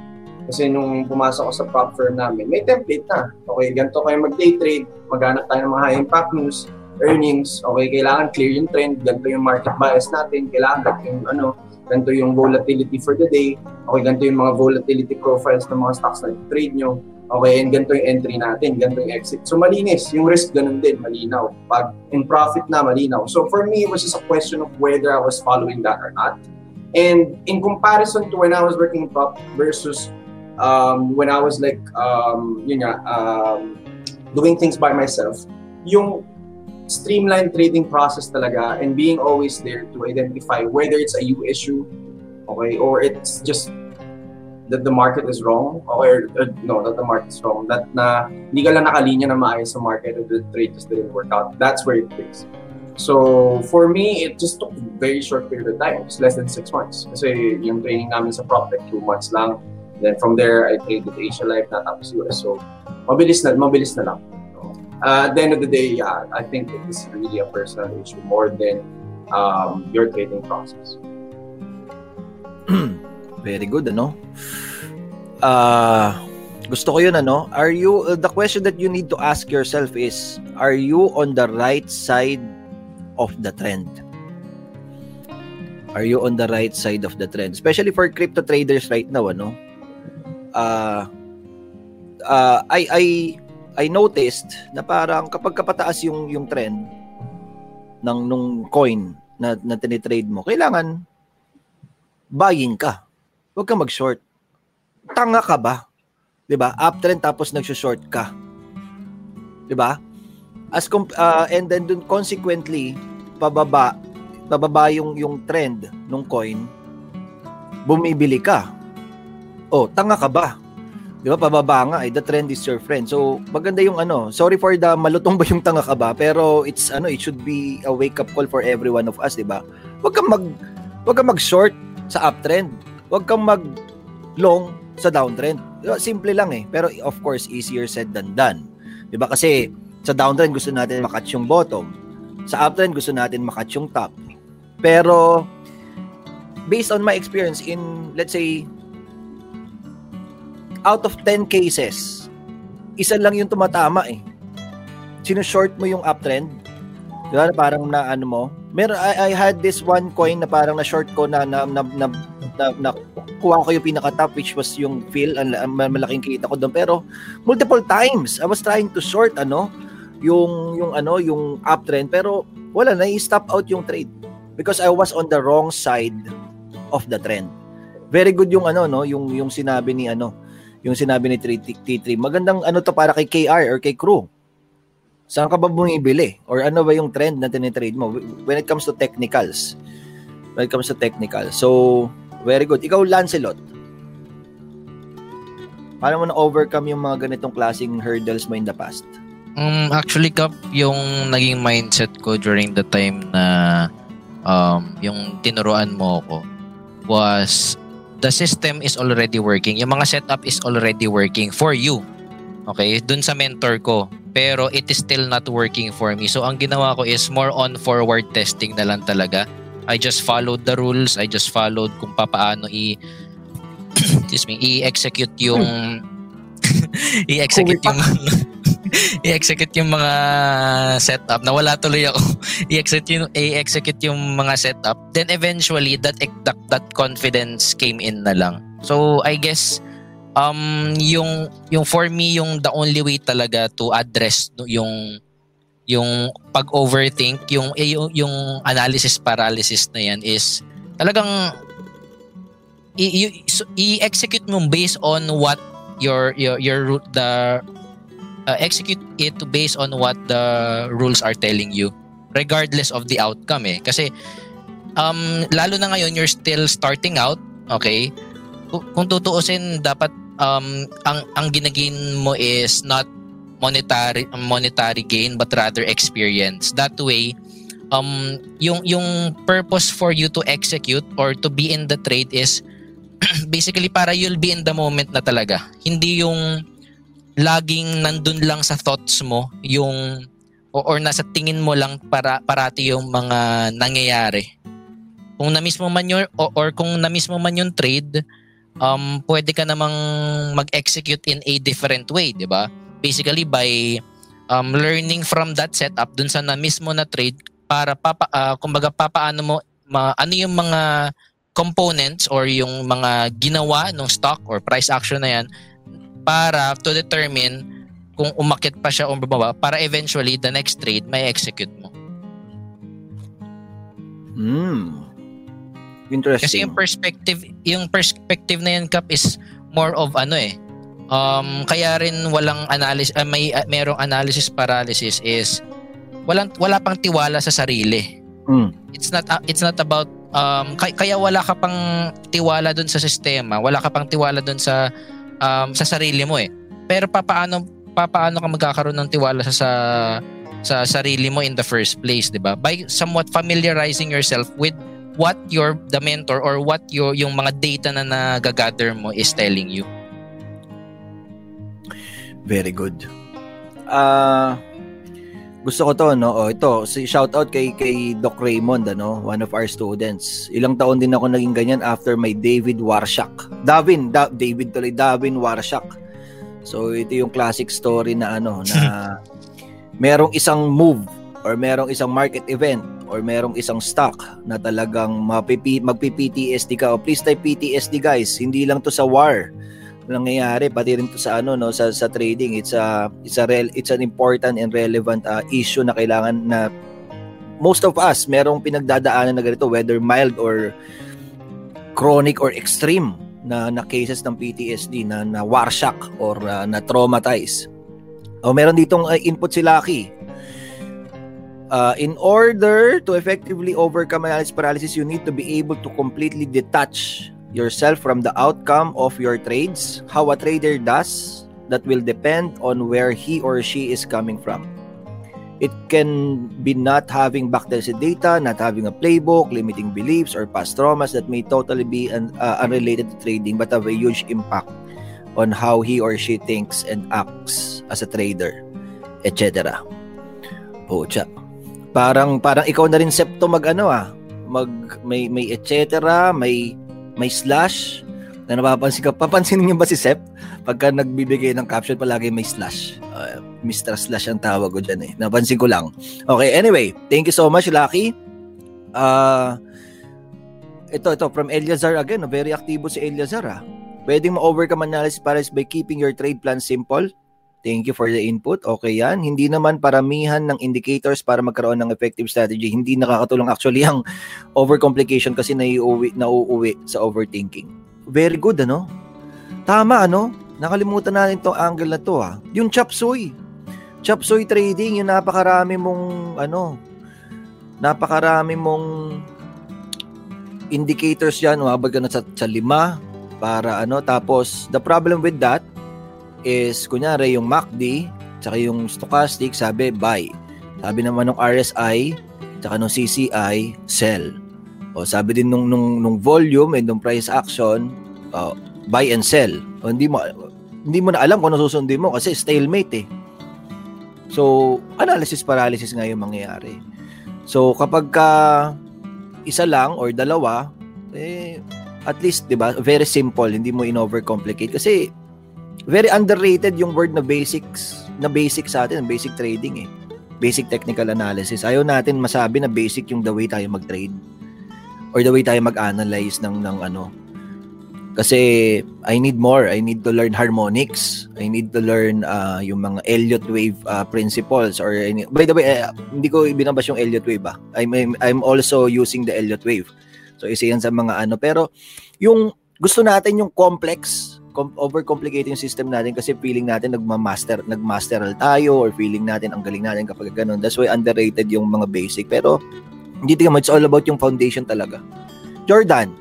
Kasi nung pumasok ako sa prop firm namin, may template na. Okay, ganito kayo mag-day trade, maghanap tayo ng mga high impact news, earnings, okay, kailangan clear yung trend, ganito yung market bias natin, kailangan ganito yung ano, ganito yung volatility for the day, okay, ganito yung mga volatility profiles ng mga stocks na trade nyo, okay, and ganito yung entry natin, ganito yung exit. So malinis, yung risk ganun din, malinaw. Pag in profit na, malinaw. So for me, it was just a question of whether I was following that or not. And in comparison to when I was working in prop versus um, when I was like, um, yun nga, um, doing things by myself, yung streamlined trading process talaga and being always there to identify whether it's a you issue, okay, or it's just that the market is wrong, or, or no, that the market is wrong, that na hindi ka lang nakalinya na maayos sa market and the trade just didn't work out. That's where it is. So, for me, it just took a very short period of time. It's less than six months. Kasi yung training namin sa prop like two months lang. Then from there, I with Asia Life, natapos US. So, mabilis na, mabilis na lang. Uh, at the end of the day, yeah, I think it is really a personal issue more than um, your trading process. Very good, ano? Ah, gusto ko 'yun ano. Are you uh, the question that you need to ask yourself is are you on the right side of the trend? Are you on the right side of the trend? Especially for crypto traders right now, ano? Ah, ah, I I I noticed na parang kapag kapataas yung yung trend ng nung coin na na tinitrade mo, kailangan buying ka. Huwag kang mag-short. Tanga ka ba? 'Di ba? Uptrend tapos nagso-short ka. 'Di ba? As comp- ah, and then dun consequently pababa pababa yung yung trend ng coin bumibili ka. Oh, tanga ka ba? Di ba? Pababa nga eh. The trend is your friend. So, maganda yung ano. Sorry for the malutong ba yung tanga ka ba? Pero it's ano, it should be a wake-up call for every one of us, di ba? Huwag kang mag Huwag kang mag-short sa uptrend. Huwag kang mag-long sa downtrend. Simple lang eh. Pero of course, easier said than done. 'Di ba? Kasi sa downtrend gusto natin makatch yung bottom. Sa uptrend gusto natin makatch yung top. Pero based on my experience in let's say out of 10 cases, isa lang yung tumatama eh. Sino short mo yung uptrend, di ba? Parang na ano mo. Meron, I, I had this one coin na parang na short ko na na na, na, na, na kuha ko yung pinaka top which was yung fill ang, ang malaking kita ko doon pero multiple times I was trying to short ano yung yung ano yung uptrend pero wala na i-stop out yung trade because I was on the wrong side of the trend. Very good yung ano no yung yung sinabi ni ano yung sinabi ni T3. Magandang ano to para kay KR or kay Crew. Saan ka ba bumibili? Or ano ba yung trend na tinitrade mo when it comes to technicals? When it comes to technical. So, very good. Ikaw, Lancelot. Paano mo na-overcome yung mga ganitong klaseng hurdles mo in the past? Um, actually, Kap, yung naging mindset ko during the time na um, yung tinuruan mo ako was the system is already working. Yung mga setup is already working for you. Okay? Dun sa mentor ko. Pero it is still not working for me. So ang ginawa ko is more on forward testing na lang talaga. I just followed the rules. I just followed kung paano i excuse me, i-execute yung i-execute yung i-execute yung mga setup. Nawala tuloy ako. i-execute yung i-execute yung mga setup. Then eventually that that, that confidence came in na lang. So I guess um yung yung for me yung the only way talaga to address yung yung pag-overthink, yung, eh, yung yung analysis paralysis na yan is talagang i- i-execute mo based on what your your your the uh, execute it based on what the rules are telling you regardless of the outcome eh. Kasi um lalo na ngayon you're still starting out okay? Kung, tutuusin dapat um ang ang ginagain mo is not monetary monetary gain but rather experience that way um yung yung purpose for you to execute or to be in the trade is basically para you'll be in the moment na talaga hindi yung laging nandun lang sa thoughts mo yung or, or nasa tingin mo lang para parati yung mga nangyayari. Kung na-miss mo man yung or, or kung na-miss mo man yung trade, um pwede ka namang mag-execute in a different way, 'di ba? Basically by um learning from that setup dun sa na-miss mo na trade para papa uh, kumbaga papaano mo ma, ano yung mga components or yung mga ginawa ng stock or price action na yan para to determine kung umakit pa siya o bababa para eventually the next trade may execute mo. Hmm. Interesting. Kasi yung perspective, yung perspective na yan Kap is more of ano eh. Um kaya rin walang analysis uh, may uh, merong analysis paralysis is walang wala pang tiwala sa sarili. Hmm. It's not uh, it's not about um kay, kaya wala ka pang tiwala doon sa sistema, wala ka pang tiwala doon sa um, sa sarili mo eh. Pero papaano papaano ka magkakaroon ng tiwala sa sa, sa sarili mo in the first place, 'di ba? By somewhat familiarizing yourself with what your the mentor or what your yung mga data na nagagather mo is telling you. Very good. Ah uh, gusto ko to no. Oh, ito, si shout out kay kay Doc Raymond ano, one of our students. Ilang taon din ako naging ganyan after my David Warshak. Davin, da, David tuloy Davin Warshak. So ito yung classic story na ano na merong isang move or merong isang market event or merong isang stock na talagang mapipi, magpi-PTSD ka. Oh, please type PTSD guys. Hindi lang to sa war nangyayari pati rin sa ano no sa sa trading it's a it's a real it's an important and relevant uh, issue na kailangan na most of us merong pinagdadaanan na ganito whether mild or chronic or extreme na na cases ng PTSD na na war shock or uh, na traumatized. O meron ditong uh, input si Lucky. Uh, in order to effectively overcome analysis paralysis, you need to be able to completely detach yourself from the outcome of your trades. How a trader does, that will depend on where he or she is coming from. It can be not having backtested data, not having a playbook, limiting beliefs, or past traumas that may totally be un- uh, unrelated to trading but have a huge impact on how he or she thinks and acts as a trader, etc. Pucha. Parang parang ikaw na rin septo mag ano ah, mag may may etc. may may slash na napapansin ka. Papansin niyo ba si Sep? Pagka nagbibigay ng caption palagi may slash. Uh, Mr. Slash ang tawag ko dyan eh. Napansin ko lang. Okay, anyway. Thank you so much, Lucky. Uh, ito, ito. From Eliazar again. Very aktibo si Eliazar ah. Pwedeng ma-overcome analysis pares by keeping your trade plan simple. Thank you for the input. Okay yan. Hindi naman paramihan ng indicators para magkaroon ng effective strategy. Hindi nakakatulong actually ang overcomplication kasi naiuwi, nauuwi sa overthinking. Very good, ano? Tama, ano? Nakalimutan natin tong angle na to, ah. Yung chop suey. Chop suey trading, yung napakarami mong, ano, napakarami mong indicators yan, umabot ka na sa, sa lima, para ano, tapos, the problem with that is, kunyari, yung MACD, tsaka yung stochastic, sabi, buy. Sabi naman ng RSI, tsaka ng CCI, sell. O sabi din nung nung, nung volume and nung price action, uh, buy and sell. O, hindi mo hindi mo na alam kung ano susundin mo kasi stalemate eh. So, analysis paralysis nga yung mangyayari. So, kapag ka isa lang or dalawa, eh, at least, di ba, very simple, hindi mo in-overcomplicate. Kasi, very underrated yung word na basics, na basic sa atin, basic trading eh. Basic technical analysis. Ayaw natin masabi na basic yung the way tayo mag-trade or the way tayo mag-analyze ng ng ano. Kasi I need more. I need to learn harmonics. I need to learn uh, yung mga Elliott wave uh, principles or any, by the way, uh, hindi ko binabas yung Elliott wave ah. I'm, I'm I'm also using the Elliott wave. So isa yan sa mga ano pero yung gusto natin yung complex com- overcomplicating system natin kasi feeling natin nagma-master nagmasteral tayo or feeling natin ang galing natin kapag ganun. That's why underrated yung mga basic. Pero hindi tingnan mo, it's all about yung foundation talaga. Jordan,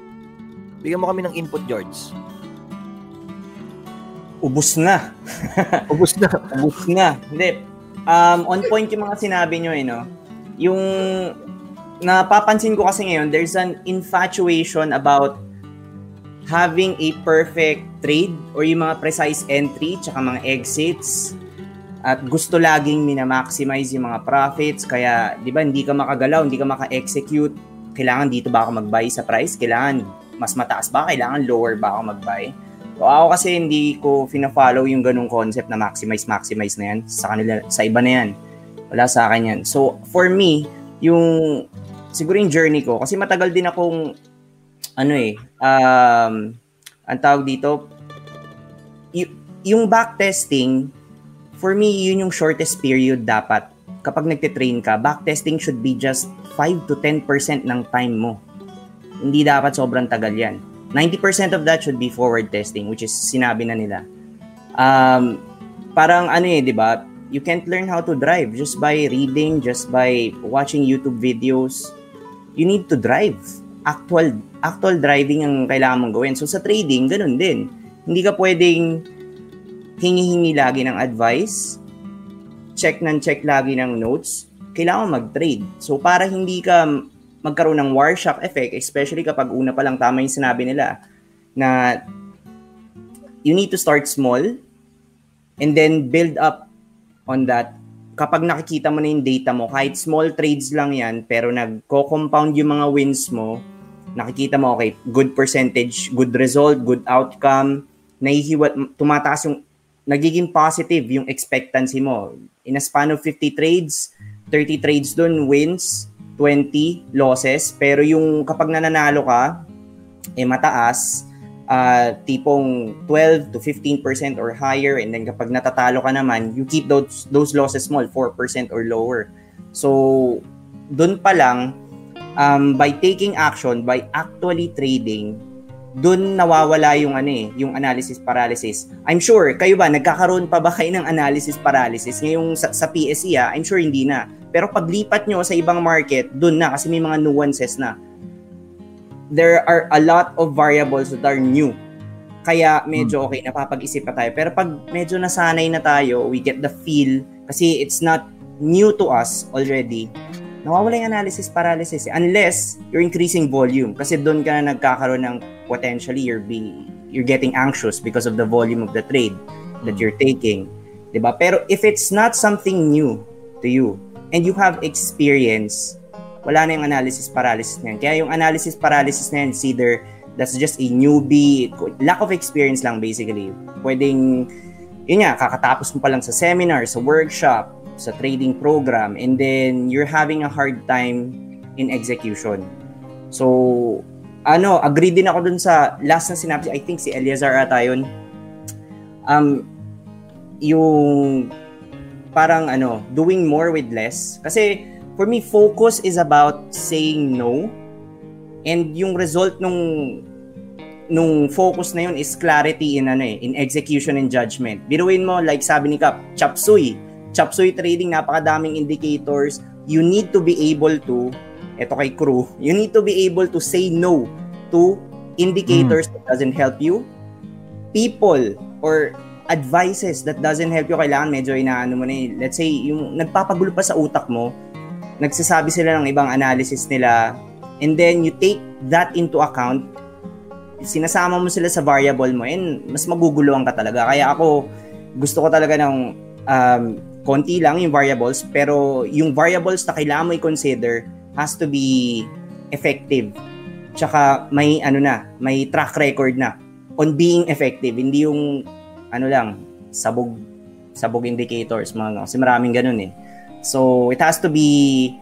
bigyan mo kami ng input, George. Ubus na. Ubus na. Ubus na. Hindi. Um, on point yung mga sinabi nyo, eh, no? Yung napapansin ko kasi ngayon, there's an infatuation about having a perfect trade or yung mga precise entry tsaka mga exits at gusto laging minamaximize yung mga profits kaya 'di ba hindi ka makagalaw, hindi ka maka-execute. Kailangan dito ba ako mag-buy sa price? Kailangan mas mataas ba? Kailangan lower ba ako mag-buy? So ako kasi hindi ko fina-follow yung ganung concept na maximize maximize na yan sa kanila sa iba na yan. Wala sa akin yan. So for me, yung siguro yung journey ko kasi matagal din akong ano eh um ang tawag dito y- yung backtesting for me, yun yung shortest period dapat. Kapag nagte-train ka, backtesting should be just 5 to 10% ng time mo. Hindi dapat sobrang tagal yan. 90% of that should be forward testing, which is sinabi na nila. Um, parang ano eh, di ba? You can't learn how to drive just by reading, just by watching YouTube videos. You need to drive. Actual actual driving ang kailangan mong gawin. So sa trading, ganun din. Hindi ka pwedeng hingi-hingi lagi ng advice, check ng check lagi ng notes, kailangan mag-trade. So para hindi ka magkaroon ng war shock effect, especially kapag una pa lang tama yung sinabi nila na you need to start small and then build up on that. Kapag nakikita mo na yung data mo, kahit small trades lang yan, pero nagko-compound yung mga wins mo, nakikita mo, okay, good percentage, good result, good outcome, nahihiwat, tumataas yung nagiging positive yung expectancy mo. In a span of 50 trades, 30 trades doon wins, 20 losses, pero yung kapag nananalo ka, eh mataas, uh, tipong 12 to 15% or higher, and then kapag natatalo ka naman, you keep those, those losses small, 4% or lower. So, doon pa lang, um, by taking action, by actually trading, doon nawawala yung ano eh, yung analysis paralysis. I'm sure, kayo ba, nagkakaroon pa ba kayo ng analysis paralysis ngayong sa, sa PSE ah? I'm sure hindi na. Pero paglipat nyo sa ibang market, doon na kasi may mga nuances na. there are a lot of variables that are new. Kaya medyo okay, napapag-isip pa tayo. Pero pag medyo nasanay na tayo, we get the feel, kasi it's not new to us already, nawawala yung analysis paralysis. eh. Unless you're increasing volume. Kasi doon ka na nagkakaroon ng potentially you're, be, you're getting anxious because of the volume of the trade that you're taking. 'di ba? Pero if it's not something new to you and you have experience, wala na yung analysis paralysis na yan. Kaya yung analysis paralysis na yan, either that's just a newbie, lack of experience lang basically. Pwedeng, yun nga, kakatapos mo pa lang sa seminar, sa workshop, sa trading program, and then you're having a hard time in execution. So, ano, agree din ako dun sa last na sinabi, I think si Eliazar ata yun. Um, yung parang ano, doing more with less. Kasi for me, focus is about saying no. And yung result nung nung focus na yun is clarity in ano eh, in execution and judgment. Biruin mo, like sabi ni Kap, chop suey. Chop suey trading, napakadaming indicators. You need to be able to, eto kay crew, you need to be able to say no to indicators that doesn't help you, people, or advices that doesn't help you, kailangan medyo inaano mo na eh. Let's say, yung nagpapagulo pa sa utak mo, nagsasabi sila ng ibang analysis nila, and then you take that into account, sinasama mo sila sa variable mo, and mas maguguluhan ka talaga. Kaya ako, gusto ko talaga ng um, konti lang yung variables, pero yung variables na kailangan mo i-consider has to be effective. Tsaka may ano na, may track record na on being effective. Hindi yung ano lang, sabog sabog indicators mga kasi maraming ganun eh. So it has to be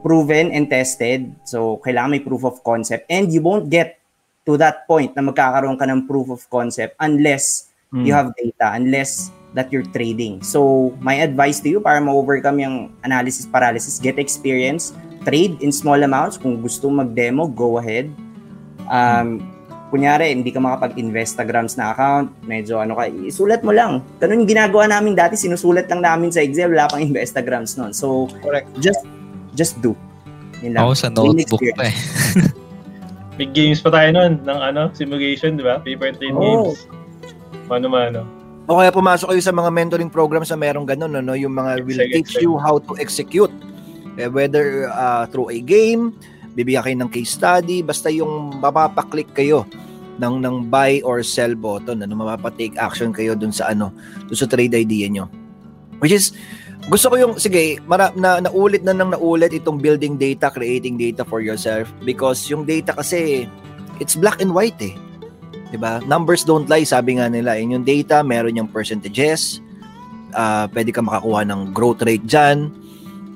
proven and tested. So kailangan may proof of concept and you won't get to that point na magkakaroon ka ng proof of concept unless Hmm. you have data, unless that you're trading. So my advice to you para ma-overcome yung analysis paralysis, get experience, trade in small amounts. Kung gusto mag-demo, go ahead. Um, kunyari, hindi ka makapag-Instagrams na account, medyo ano ka, isulat mo lang. Ganun yung ginagawa namin dati, sinusulat lang namin sa Excel, wala pang Instagrams noon. So, Correct. just just do. Yun lang. Ako sa notebook pa eh. Big games pa tayo nun ng ano, simulation, di ba? Paper trade Oo. games. Mano-mano. O kaya pumasok kayo sa mga mentoring programs na merong ganun, ano, yung mga will teach you how to execute. Eh, whether uh, through a game, bibigyan kayo ng case study, basta yung mapapaklik kayo ng ng buy or sell button, ano, mapapa-take action kayo dun sa ano, dun sa trade idea nyo. Which is, gusto ko yung, sige, mara, na, naulit na nang naulit itong building data, creating data for yourself because yung data kasi, it's black and white eh. 'Di ba? Numbers don't lie, sabi nga nila. In yung data, meron yung percentages. Uh, pwede kang makakuha ng growth rate diyan.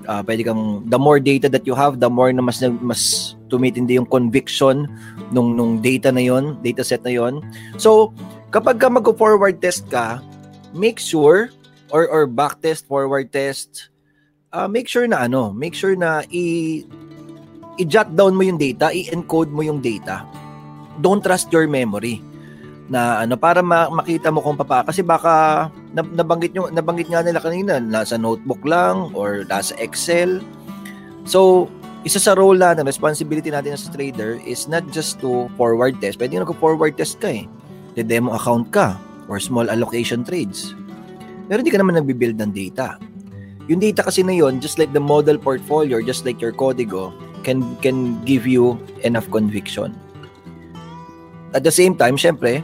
Uh, pwede kang the more data that you have, the more na mas mas tumitindi yung conviction nung nung data na yon, data set na yon. So, kapag ka mag-forward test ka, make sure or or back test, forward test, uh, make sure na ano, make sure na i i-jot down mo yung data, i-encode mo yung data don't trust your memory. Na ano para ma- makita mo kung papa kasi baka nab- nabanggit nyo nabanggit nga nila kanina nasa notebook lang or nasa Excel. So isa sa role na ng responsibility natin as trader is not just to forward test. Pwede nga forward test ka eh. The demo account ka or small allocation trades. Pero hindi ka naman nagbi-build ng data. Yung data kasi na yon just like the model portfolio just like your código can can give you enough conviction at the same time, syempre,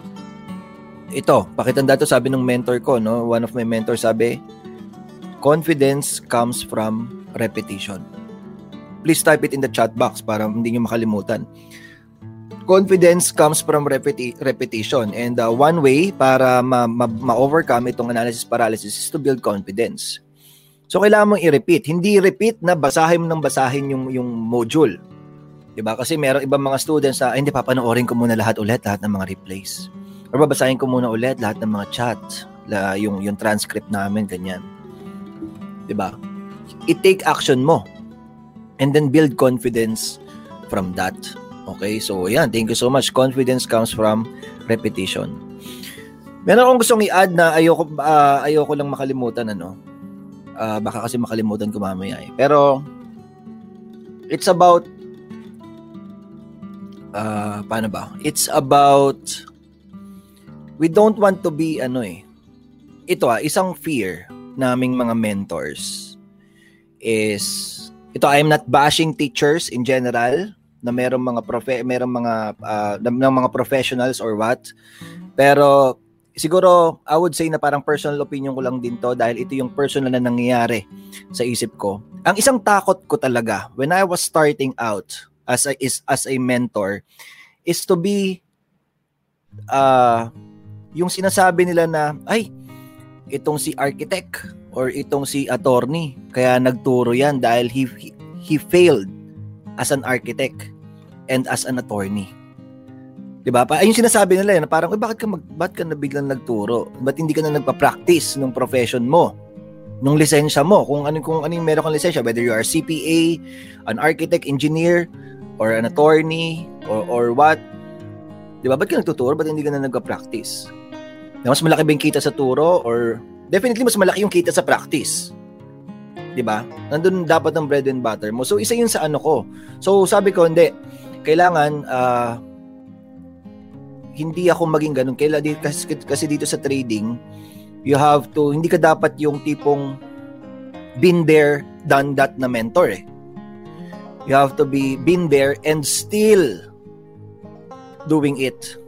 ito, pakitanda to sabi ng mentor ko, no? One of my mentors sabi, confidence comes from repetition. Please type it in the chat box para hindi nyo makalimutan. Confidence comes from repeti- repetition and uh, one way para ma- ma- ma-overcome itong analysis paralysis is to build confidence. So kailangan mong i-repeat. Hindi repeat na basahin mo ng basahin yung yung module. 'Di ba? Kasi merong ibang mga students "Ay, hindi papanoorin ko muna lahat ulit lahat ng mga replays. Or babasahin ko muna ulit lahat ng mga chat, la, yung yung transcript namin ganyan. 'Di ba? I-take action mo and then build confidence from that. Okay? So, yan. Thank you so much. Confidence comes from repetition. Meron akong gustong i-add na ayoko ah, ayoko lang makalimutan ano. Ah, baka kasi makalimutan ko mamaya eh. Pero it's about uh, paano ba? It's about we don't want to be ano eh. Ito ah, isang fear naming mga mentors is ito I am not bashing teachers in general na merong mga profe merong mga uh, ng mga professionals or what. Pero siguro I would say na parang personal opinion ko lang din to dahil ito yung personal na nangyayari sa isip ko. Ang isang takot ko talaga when I was starting out as a, is as a mentor is to be uh, yung sinasabi nila na ay itong si architect or itong si attorney kaya nagturo yan dahil he, he, he failed as an architect and as an attorney. 'Di ba? Pa ayun sinasabi nila na parang, bakit ka mag, bakit ka na biglang nagturo? Ba't hindi ka na nagpa-practice ng profession mo? Nung lisensya mo, kung ano kung ano yung meron kang lisensya, whether you are CPA, an architect, engineer, or an attorney, or, or what, di ba? Ba't ka nagtuturo? Ba't hindi ka na nagpa-practice? Na mas malaki ba yung kita sa turo? Or definitely mas malaki yung kita sa practice. 'di ba? Nandun dapat ang bread and butter mo. So isa 'yun sa ano ko. So sabi ko hindi kailangan uh, hindi ako maging ganun. Kailangan kasi, kasi dito sa trading, you have to hindi ka dapat yung tipong been there, done that na mentor eh. You have to be been there and still doing it.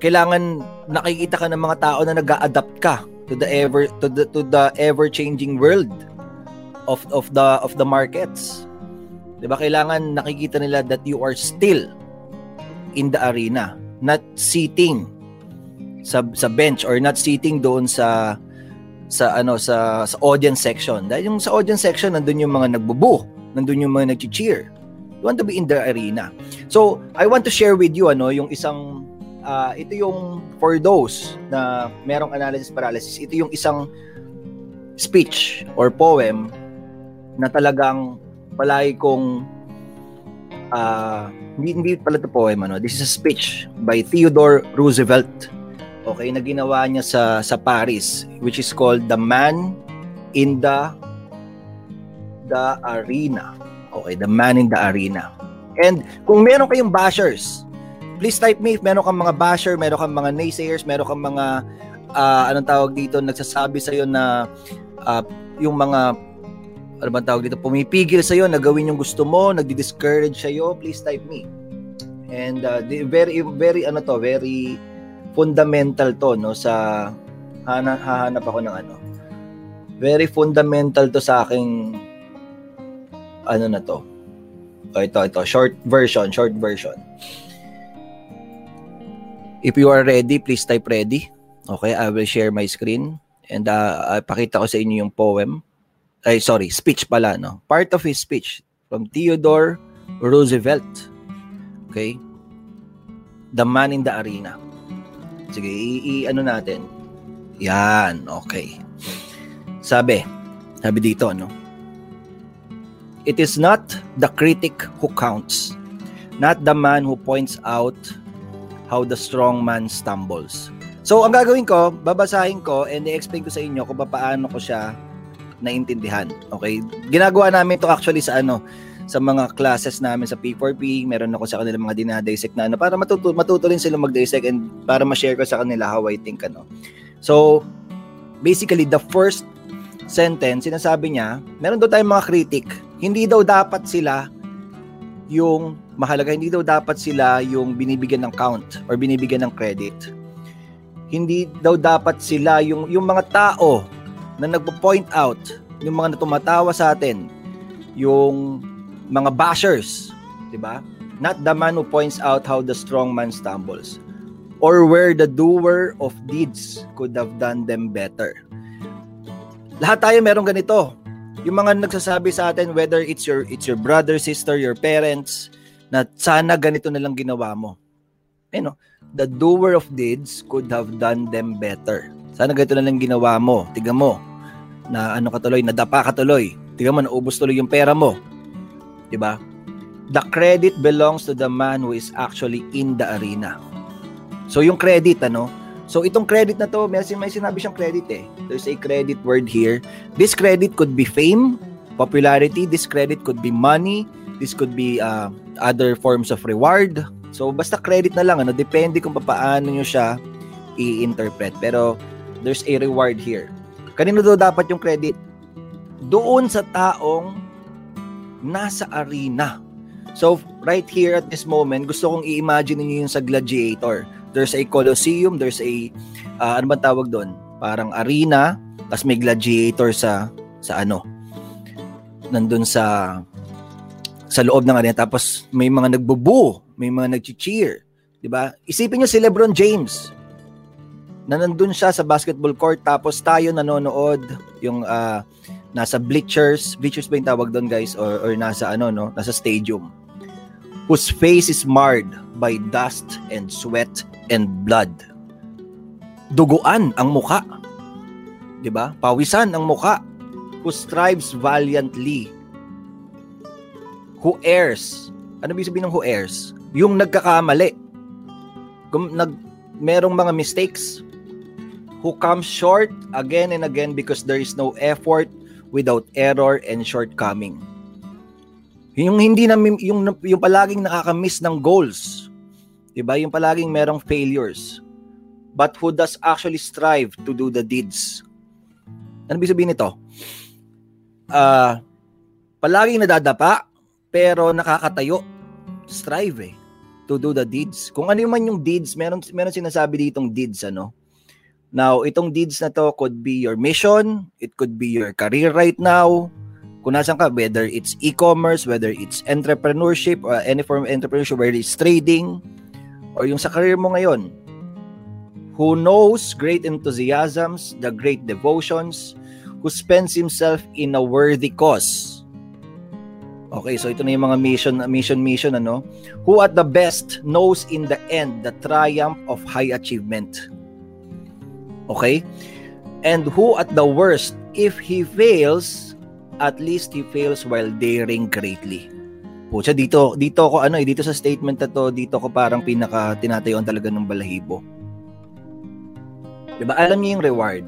Kailangan nakikita ka ng mga tao na nag-adapt ka to the ever to the to the ever changing world of of the of the markets. 'Di ba? Kailangan nakikita nila that you are still in the arena, not sitting sa sa bench or not sitting doon sa sa ano sa sa audience section. Dahil yung sa audience section nandun yung mga nagbubu, nandun yung mga nagchi-cheer. You want to be in the arena. So, I want to share with you ano yung isang uh, ito yung for those na merong analysis paralysis, ito yung isang speech or poem na talagang palagi kong uh, hindi, hindi pala ito poem ano. This is a speech by Theodore Roosevelt. Okay, na ginawa niya sa sa Paris which is called The Man in the the Arena. Okay, The Man in the Arena. And kung meron kayong bashers, please type me if meron kang mga basher, meron kang mga naysayers, meron kang mga uh, anong tawag dito nagsasabi sa iyo na uh, yung mga ano bang tawag dito, pumipigil sa iyo na yung gusto mo, nagdi-discourage sa iyo, please type me. And uh, very very ano to, very fundamental to no sa hana, hahanap ako ng ano. Very fundamental to sa aking ano na to. O ito, ito, short version, short version. If you are ready, please type ready. Okay, I will share my screen and uh, pakita ko sa inyo yung poem ay sorry, speech pala, no? Part of his speech from Theodore Roosevelt. Okay? The Man in the Arena. Sige, i-ano natin. Yan, okay. Sabi, sabi dito, no? It is not the critic who counts, not the man who points out how the strong man stumbles. So, ang gagawin ko, babasahin ko and i-explain ko sa inyo kung paano ko siya naintindihan. Okay? Ginagawa namin to actually sa ano, sa mga classes namin sa P4P, meron ako sa kanila mga dinadissect na ano, para matuto, matuto rin sila mag-dissect and para ma-share ko sa kanila how I think ano. So, basically, the first sentence, sinasabi niya, meron daw tayong mga critic. Hindi daw dapat sila yung mahalaga, hindi daw dapat sila yung binibigyan ng count or binibigyan ng credit. Hindi daw dapat sila yung yung mga tao na nagpo-point out yung mga tumatawa sa atin, yung mga bashers, 'di ba? Not the man who points out how the strong man stumbles or where the doer of deeds could have done them better. Lahat tayo meron ganito. Yung mga nagsasabi sa atin whether it's your it's your brother, sister, your parents na sana ganito na lang ginawa mo. You know, the doer of deeds could have done them better. Sana ganito na lang ginawa mo. Tingnan mo. Na ano ka tuloy, nadapa ka tuloy. Tingnan mo, naubos tuloy yung pera mo. 'Di ba? The credit belongs to the man who is actually in the arena. So yung credit ano, So itong credit na to, may, may sinabi siyang credit eh. There's a credit word here. This credit could be fame, popularity, this credit could be money, This could be uh, other forms of reward. So basta credit na lang ano, depende kung paano niyo siya i-interpret. Pero there's a reward here. Kanino do dapat yung credit? Doon sa taong nasa arena. So right here at this moment, gusto kong i-imagine niyo yung sa gladiator. There's a coliseum, there's a uh, ano bang tawag doon? Parang arena, tapos may gladiator sa sa ano. Nandun sa sa loob ng arena tapos may mga nagbubu, may mga nagchi-cheer, 'di ba? Isipin niyo si LeBron James na nandun siya sa basketball court tapos tayo nanonood yung uh, nasa bleachers, bleachers ba yung tawag doon guys or, or nasa ano no, nasa stadium whose face is marred by dust and sweat and blood. Duguan ang muka. 'Di ba? Pawisan ang muka. Who strives valiantly. Who errs. Ano ibig sabihin ng who errs? Yung nagkakamali. Kung nag merong mga mistakes who comes short again and again because there is no effort without error and shortcoming. Yung hindi na yung yung palaging nakaka-miss ng goals. 'Di ba? Yung palaging merong failures. But who does actually strive to do the deeds? Ano ibig sabihin nito? Ah, uh, palaging nadadapa pero nakakatayo. Strive eh to do the deeds. Kung ano man yung deeds, meron meron sinasabi ditong deeds ano. Now, itong deeds na to could be your mission, it could be your career right now, kung nasan ka, whether it's e-commerce, whether it's entrepreneurship, or any form of entrepreneurship, whether it's trading, or yung sa career mo ngayon. Who knows great enthusiasms, the great devotions, who spends himself in a worthy cause. Okay, so ito na yung mga mission, mission, mission, ano? Who at the best knows in the end the triumph of high achievement. Okay? And who at the worst, if he fails, at least he fails while daring greatly. Pucha, dito, dito ko ano, eh, dito sa statement na to, dito ko parang pinaka tinatayuan talaga ng balahibo. 'Di ba? Alam niyo yung reward.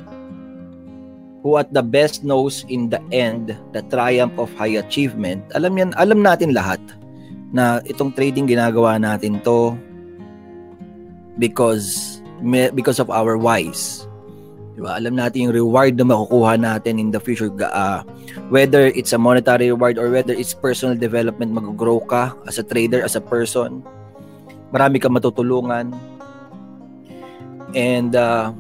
Who at the best knows in the end the triumph of high achievement. Alam yan, alam natin lahat na itong trading ginagawa natin to because because of our whys. Diba? Alam natin yung reward na makukuha natin in the future. Uh, whether it's a monetary reward or whether it's personal development, mag-grow ka as a trader, as a person. Marami kang matutulungan. And uh,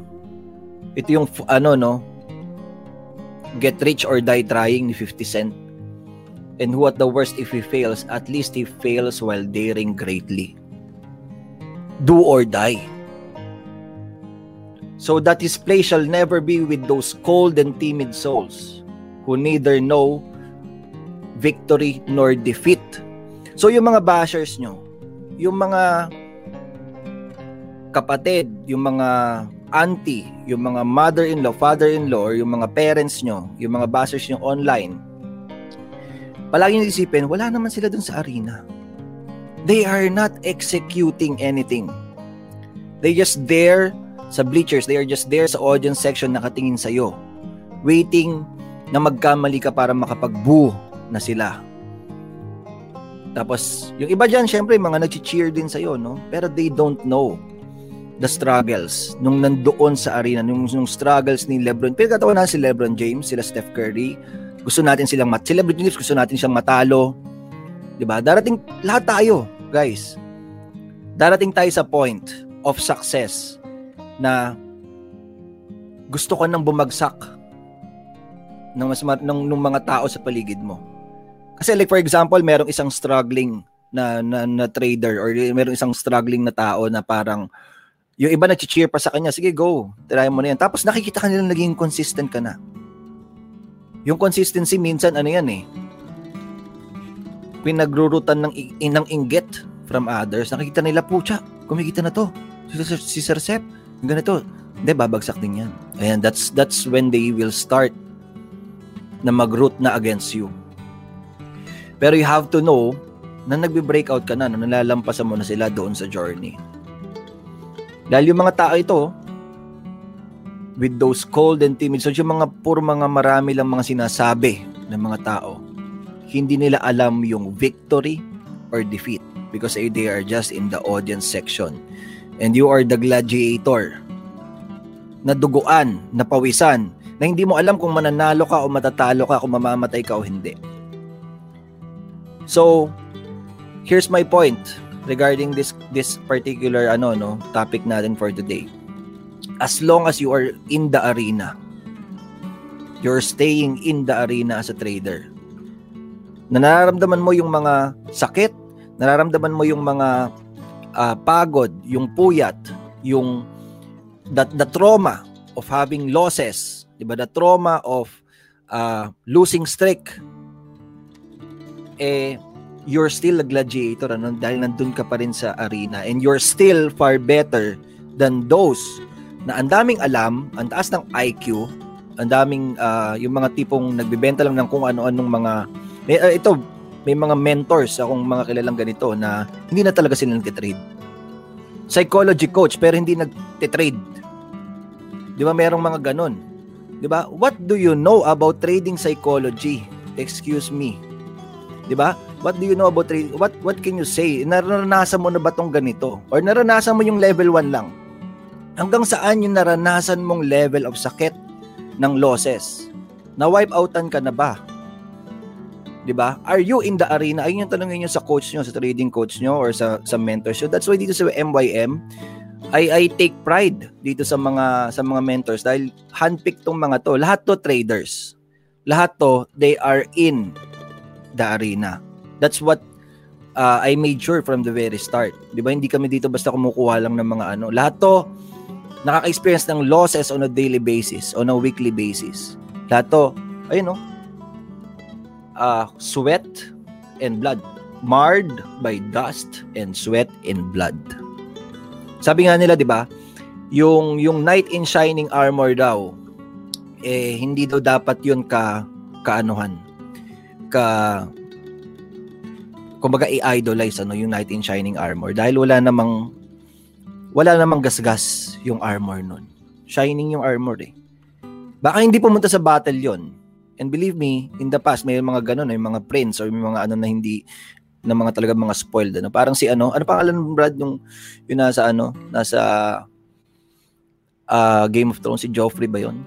ito yung ano no, get rich or die trying ni 50 Cent. And who at the worst if he fails, at least he fails while daring greatly. Do or die so that his place shall never be with those cold and timid souls who neither know victory nor defeat. So yung mga bashers nyo, yung mga kapatid, yung mga auntie, yung mga mother-in-law, father-in-law, or yung mga parents nyo, yung mga bashers nyo online, palagi nyo isipin, wala naman sila dun sa arena. They are not executing anything. They just there sa bleachers, they are just there sa audience section nakatingin sa iyo, waiting na magkamali ka para makapag-boo na sila. Tapos, yung iba dyan, syempre, mga nag-cheer din sa iyo, no? Pero they don't know the struggles nung nandoon sa arena, nung, nung struggles ni Lebron. Pero katawa na si Lebron James, sila Steph Curry, gusto natin silang mat, si Lebron James gusto natin siyang matalo. ba? Darating lahat tayo, guys. Darating tayo sa point of success na gusto ko nang bumagsak ng mas ng, ng mga tao sa paligid mo. Kasi like for example, merong isang struggling na, na, na trader or merong isang struggling na tao na parang yung iba nag-cheer pa sa kanya, sige go, try mo na yan. Tapos nakikita ka nila naging consistent ka na. Yung consistency minsan ano yan eh, pinagrurutan ng, ng inggit from others. Nakikita nila, pucha, kumikita na to. Si, si Sir Sep, ganito, hindi, babagsak din yan. Ayan, that's, that's when they will start na mag-root na against you. Pero you have to know na nagbe-breakout ka na, na nalalampasan mo na sila doon sa journey. Dahil yung mga tao ito, with those cold and timid, so yung mga puro mga marami lang mga sinasabi ng mga tao, hindi nila alam yung victory or defeat because they are just in the audience section. And you are the gladiator na duguan, na hindi mo alam kung mananalo ka o matatalo ka, kung mamamatay ka o hindi. So, here's my point regarding this this particular ano no topic natin for today. As long as you are in the arena, you're staying in the arena as a trader. Na nararamdaman mo yung mga sakit, nararamdaman mo yung mga uh, pagod, yung puyat, yung that the trauma of having losses, 'di ba? The trauma of uh, losing streak. Eh you're still a gladiator ano? Dahil nandun ka pa rin sa arena. And you're still far better than those na ang daming alam, ang taas ng IQ, ang daming uh, yung mga tipong nagbebenta lang ng kung ano-anong mga uh, ito may mga mentors akong mga kilalang ganito na hindi na talaga sila nagtitrade. Psychology coach pero hindi nagtitrade. Di ba merong mga ganon? Di ba? What do you know about trading psychology? Excuse me. Di ba? What do you know about trading? What what can you say? Naranasan mo na ba tong ganito? Or naranasan mo yung level 1 lang? Hanggang saan yung naranasan mong level of sakit ng losses? Na wipe outan ka na ba? 'Di ba? Are you in the arena? Ayun yung tanongin niyo sa coach niyo, sa trading coach niyo or sa sa mentor. So that's why dito sa MYM, I I take pride dito sa mga sa mga mentors dahil handpick tong mga to. Lahat to traders. Lahat to they are in the arena. That's what uh, I made sure from the very start. 'Di ba? Hindi kami dito basta kumukuha lang ng mga ano. Lahat to nakaka-experience ng losses on a daily basis, on a weekly basis. Lahat to, ayun no. Uh, sweat and blood marred by dust and sweat and blood. Sabi nga nila, 'di ba? Yung yung knight in shining armor daw eh hindi daw dapat 'yun ka kaanuhan ka kumbaga i-idolize ano yung knight in shining armor dahil wala namang wala namang gasgas yung armor nun. Shining yung armor eh. Baka hindi pumunta sa battle yon. And believe me, in the past may mga ganun, may mga prince or may mga ano na hindi na mga talaga mga spoiled ano. Parang si ano, ano pangalan ng Brad yung yung nasa ano, nasa uh, Game of Thrones si Joffrey ba yon?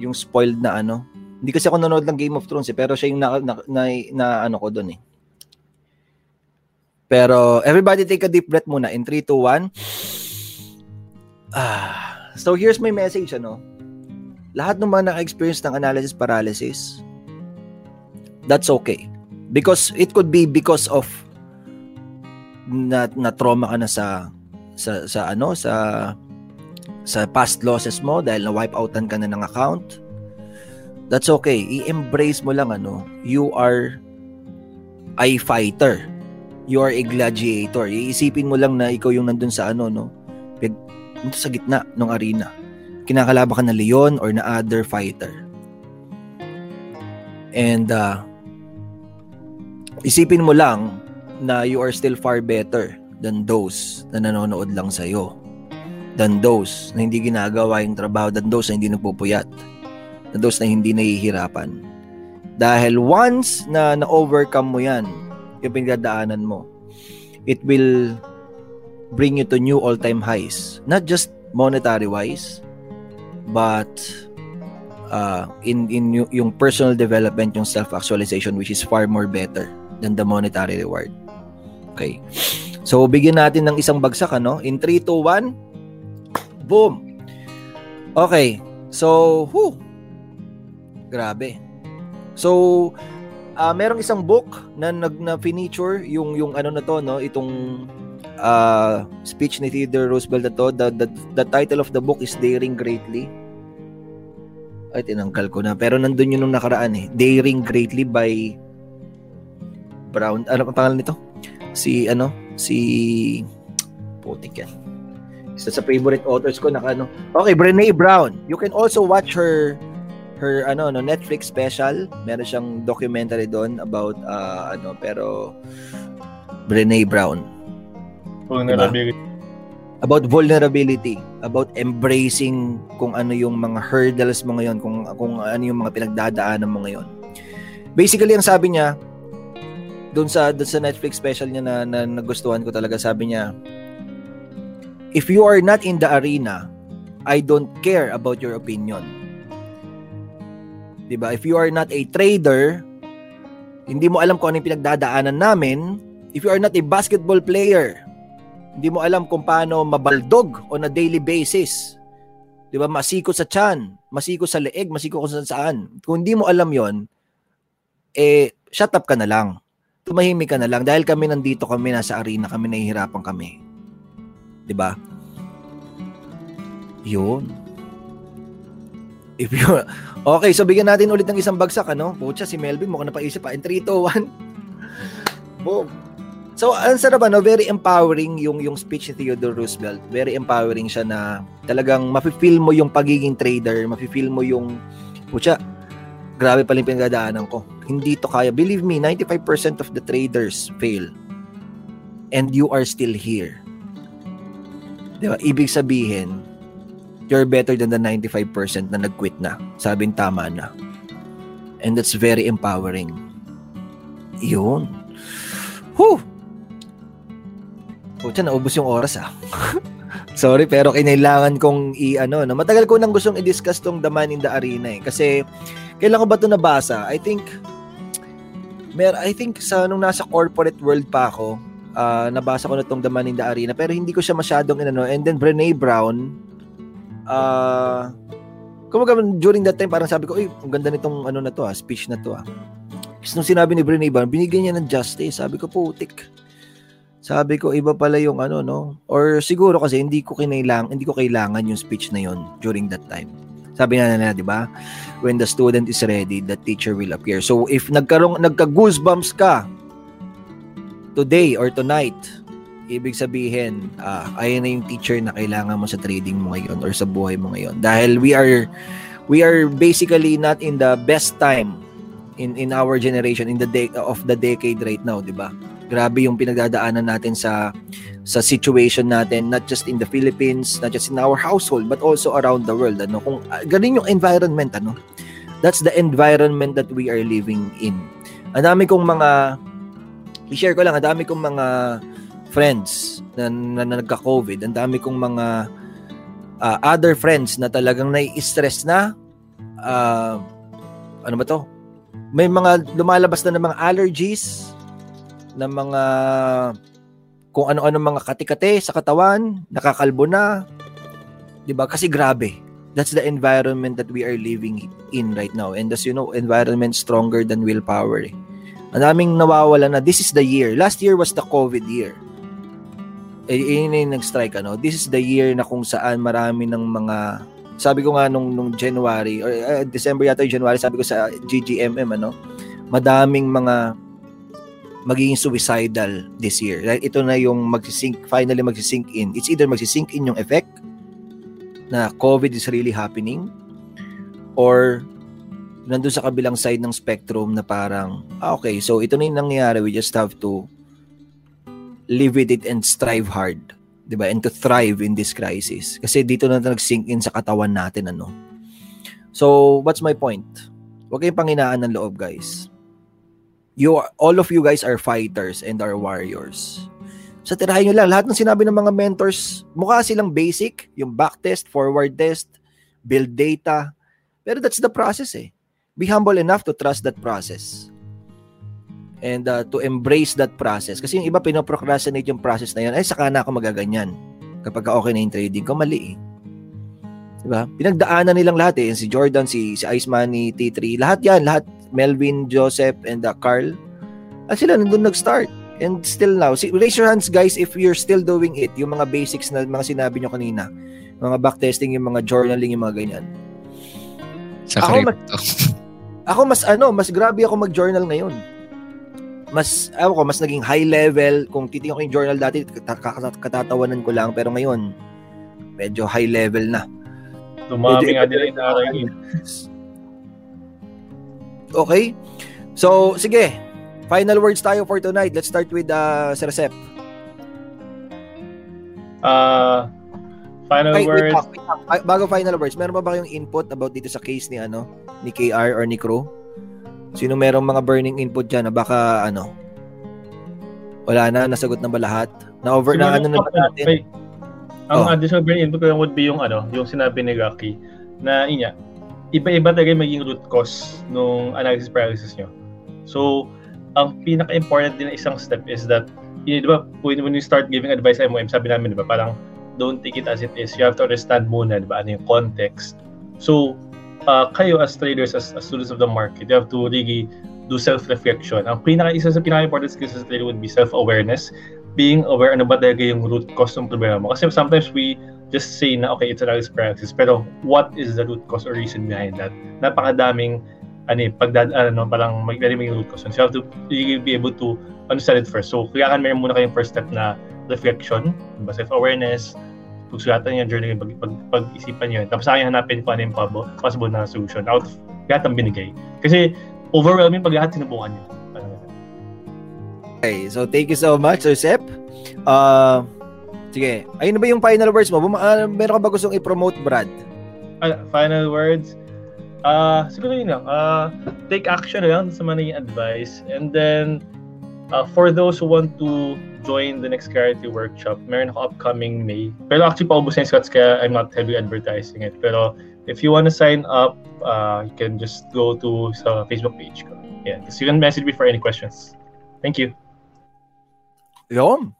Yung spoiled na ano, hindi kasi ako nanonood ng Game of Thrones eh, pero siya yung na, na, na, na ano ko doon eh. Pero everybody take a deep breath muna in 3 2 1. Ah, so here's my message ano. Lahat mga naka-experience ng analysis paralysis, that's okay. Because it could be because of na, na trauma ka na sa sa sa ano sa sa past losses mo dahil na wipe outan ka na ng account That's okay. I-embrace mo lang ano, you are a fighter. You are a gladiator. Iisipin mo lang na ikaw yung nandun sa ano, no? Nandun sa gitna ng arena. Kinakalaban ka na leon or na other fighter. And uh, isipin mo lang na you are still far better than those na nanonood lang sa'yo. Than those na hindi ginagawa yung trabaho. Than those na hindi nagpupuyat na those na hindi nahihirapan. Dahil once na na-overcome mo yan, yung pinagdadaanan mo, it will bring you to new all-time highs. Not just monetary-wise, but uh, in, in yung personal development, yung self-actualization, which is far more better than the monetary reward. Okay. So, bigyan natin ng isang bagsak, ano? In 3, 2, 1, boom! Okay. So, whew, Grabe. So, uh, merong isang book na nag na feature yung yung ano na to no, itong uh, speech ni Theodore Roosevelt na to. The, the, the title of the book is Daring Greatly. Ay, tinangkal ko na. Pero nandun yun nung nakaraan eh. Daring Greatly by Brown. Ano ang pangalan nito? Si, ano? Si... Putik yan. Isa sa favorite authors ko na ano. Okay, Brene Brown. You can also watch her her ano no Netflix special. Meron siyang documentary doon about uh, ano pero Brené Brown. Vulnerability. Diba? About vulnerability, about embracing kung ano yung mga hurdles mo ngayon, kung kung ano yung mga pinagdadaanan mo ngayon. Basically ang sabi niya, doon sa doon sa Netflix special niya na, na nagustuhan ko talaga sabi niya if you are not in the arena I don't care about your opinion. 'di ba if you are not a trader hindi mo alam kung ano yung pinagdadaanan namin. If you are not a basketball player hindi mo alam kung paano mabaldog on a daily basis. 'di ba? Masiko sa tiyan masiko sa leeg masiko kung saan saan. Kung hindi mo alam 'yon eh shut up ka na lang. Tumahimik ka na lang. Dahil kami nandito kami nasa arena kami nahihirapan kami. 'di ba? Yun. If you okay so bigyan natin ulit ng isang bagsak ano? Pucha si Melvin mukhang napaisip pa. In 3 2 1 boom So, ang sarap ano, very empowering yung yung speech ni Theodore Roosevelt. Very empowering siya na talagang mafe-feel mo yung pagiging trader, mafe-feel mo yung pucha, grabe pala yung pinagdadaanan ko. Hindi to kaya. Believe me, 95% of the traders fail. And you are still here. Di ba? Ibig sabihin, you're better than the 95% na nag-quit na. Sabing tama na. And that's very empowering. Yun. Whew! Pucha, naubos yung oras ah. Sorry, pero kinailangan kong i-ano, no? matagal ko nang gustong i-discuss tong The Man in the Arena eh. Kasi, kailan ko ba ito nabasa? I think, mer I think sa nung nasa corporate world pa ako, uh, nabasa ko na tong The Man in the Arena, pero hindi ko siya masyadong inano. And then, Brene Brown, uh, kumaga during that time, parang sabi ko, uy, ang ganda nitong ano na to ah, speech na to ah. Kasi nung sinabi ni Brene Brown, binigyan niya ng justice. Sabi ko, putik sabi ko iba pala yung ano no or siguro kasi hindi ko kinailangan hindi ko kailangan yung speech na yon during that time. Sabi na nila, 'di ba? When the student is ready, the teacher will appear. So if nagkaroon nagka-goosebumps ka today or tonight, ibig sabihin, uh, ayan na yung teacher na kailangan mo sa trading mo ngayon or sa buhay mo ngayon. Dahil we are we are basically not in the best time in in our generation in the day of the decade right now, 'di ba? Grabe yung pinagdadaanan natin sa sa situation natin not just in the Philippines, not just in our household but also around the world ano. Kung uh, ganun yung environment ano. That's the environment that we are living in. Ang dami kong mga i-share ko lang, ang dami kong mga friends na, na, na nagka-COVID, ang dami kong mga uh, other friends na talagang nai-stress na uh, ano ba to? May mga lumalabas na ng mga allergies, ng mga kung ano-ano mga katikate sa katawan, nakakalbo na. 'Di ba? Kasi grabe. That's the environment that we are living in right now. And as you know, environment stronger than willpower. Eh. Ang daming nawawala na. This is the year. Last year was the COVID year. Eh, yun yung nag-strike, ano? This is the year na kung saan marami ng mga sabi ko nga nung, nung January or uh, December yata yung January sabi ko sa GGMM ano madaming mga magiging suicidal this year. Dahil ito na yung magsisink, finally magsisink in. It's either magsisink in yung effect na COVID is really happening or nandun sa kabilang side ng spectrum na parang, ah, okay, so ito na yung nangyayari. We just have to live with it and strive hard. ba? And to thrive in this crisis. Kasi dito na nag-sink in sa katawan natin ano. So, what's my point? Huwag kayong panginaan ng loob, guys you all of you guys are fighters and are warriors. So, tirahin nyo lang, lahat ng sinabi ng mga mentors, mukha silang basic, yung back test, forward test, build data. Pero that's the process eh. Be humble enough to trust that process. And uh, to embrace that process. Kasi yung iba pinoprocrastinate yung process na yun, ay saka na ako magaganyan. Kapag okay na yung trading ko, mali eh. Diba? Pinagdaanan nilang lahat eh. Si Jordan, si, si Iceman, ni T3, lahat yan, lahat Melvin, Joseph, and uh, Carl. At sila nandun nag-start. And still now, see, raise your hands guys if you're still doing it. Yung mga basics na mga sinabi nyo kanina. Mga backtesting, yung mga journaling, yung mga ganyan. Sa ako, mas, ako mas ano, mas grabe ako mag-journal ngayon. Mas, ako ko, mas naging high level. Kung titingnan ko yung journal dati, katatawanan ko lang. Pero ngayon, medyo high level na. Dumami nga nila yung araw Okay? So, sige. Final words tayo for tonight. Let's start with uh, Sir Sep. Uh, final Ay, words. Wait, wait, Bago final words, meron ba ba kayong input about dito sa case ni ano, ni KR or ni Crow? Sino merong mga burning input diyan na baka ano, Wala na, nasagot na ba lahat? Na-over na ano na ba natin? May, ang Oh. additional brain input ko would be yung ano, yung sinabi ni Rocky na inya, iba-iba talaga yung maging root cause nung analysis paralysis nyo. So, ang pinaka-important din na isang step is that, yun, di ba, when, when you start giving advice MOM, sabi namin, di ba, parang don't take it as it is. You have to understand muna, di ba, ano yung context. So, uh, kayo as traders, as, as students of the market, you have to really do self-reflection. Ang pinaka isa sa pinaka-important skills sa trader would be self-awareness. Being aware ano ba talaga yung root cause ng problema mo. Kasi sometimes we just say na okay, it's analysis paralysis. Pero what is the root cause or reason behind that? Napakadaming ano eh, pagdad, ano, parang magdadami yung root cause. So you have to really be able to understand it first. So kailangan meron muna kayong first step na reflection, diba? self-awareness, pagsulatan niyo, journal, pag, pag, pag-isipan niyo. Tapos saka hanapin kung ano yung possible, possible na solution out of lahat ng binigay. Kasi overwhelming pag lahat sinubukan niyo. Okay, so thank you so much, Sir Sep. Uh, sige, ayun na ba yung final words mo? Buma- uh, meron ka ba gustong i-promote, Brad? Ah, final words. Ah, siguro yun lang. Ah, take action lang sa mga naging advice. And then, uh, for those who want to join the next clarity workshop, meron ako upcoming May. Pero actually, paubos na yung slots kaya I'm not heavily advertising it. Pero if you want to sign up, uh, you can just go to sa Facebook page ko. Yeah, so you can message me for any questions. Thank you. Yun.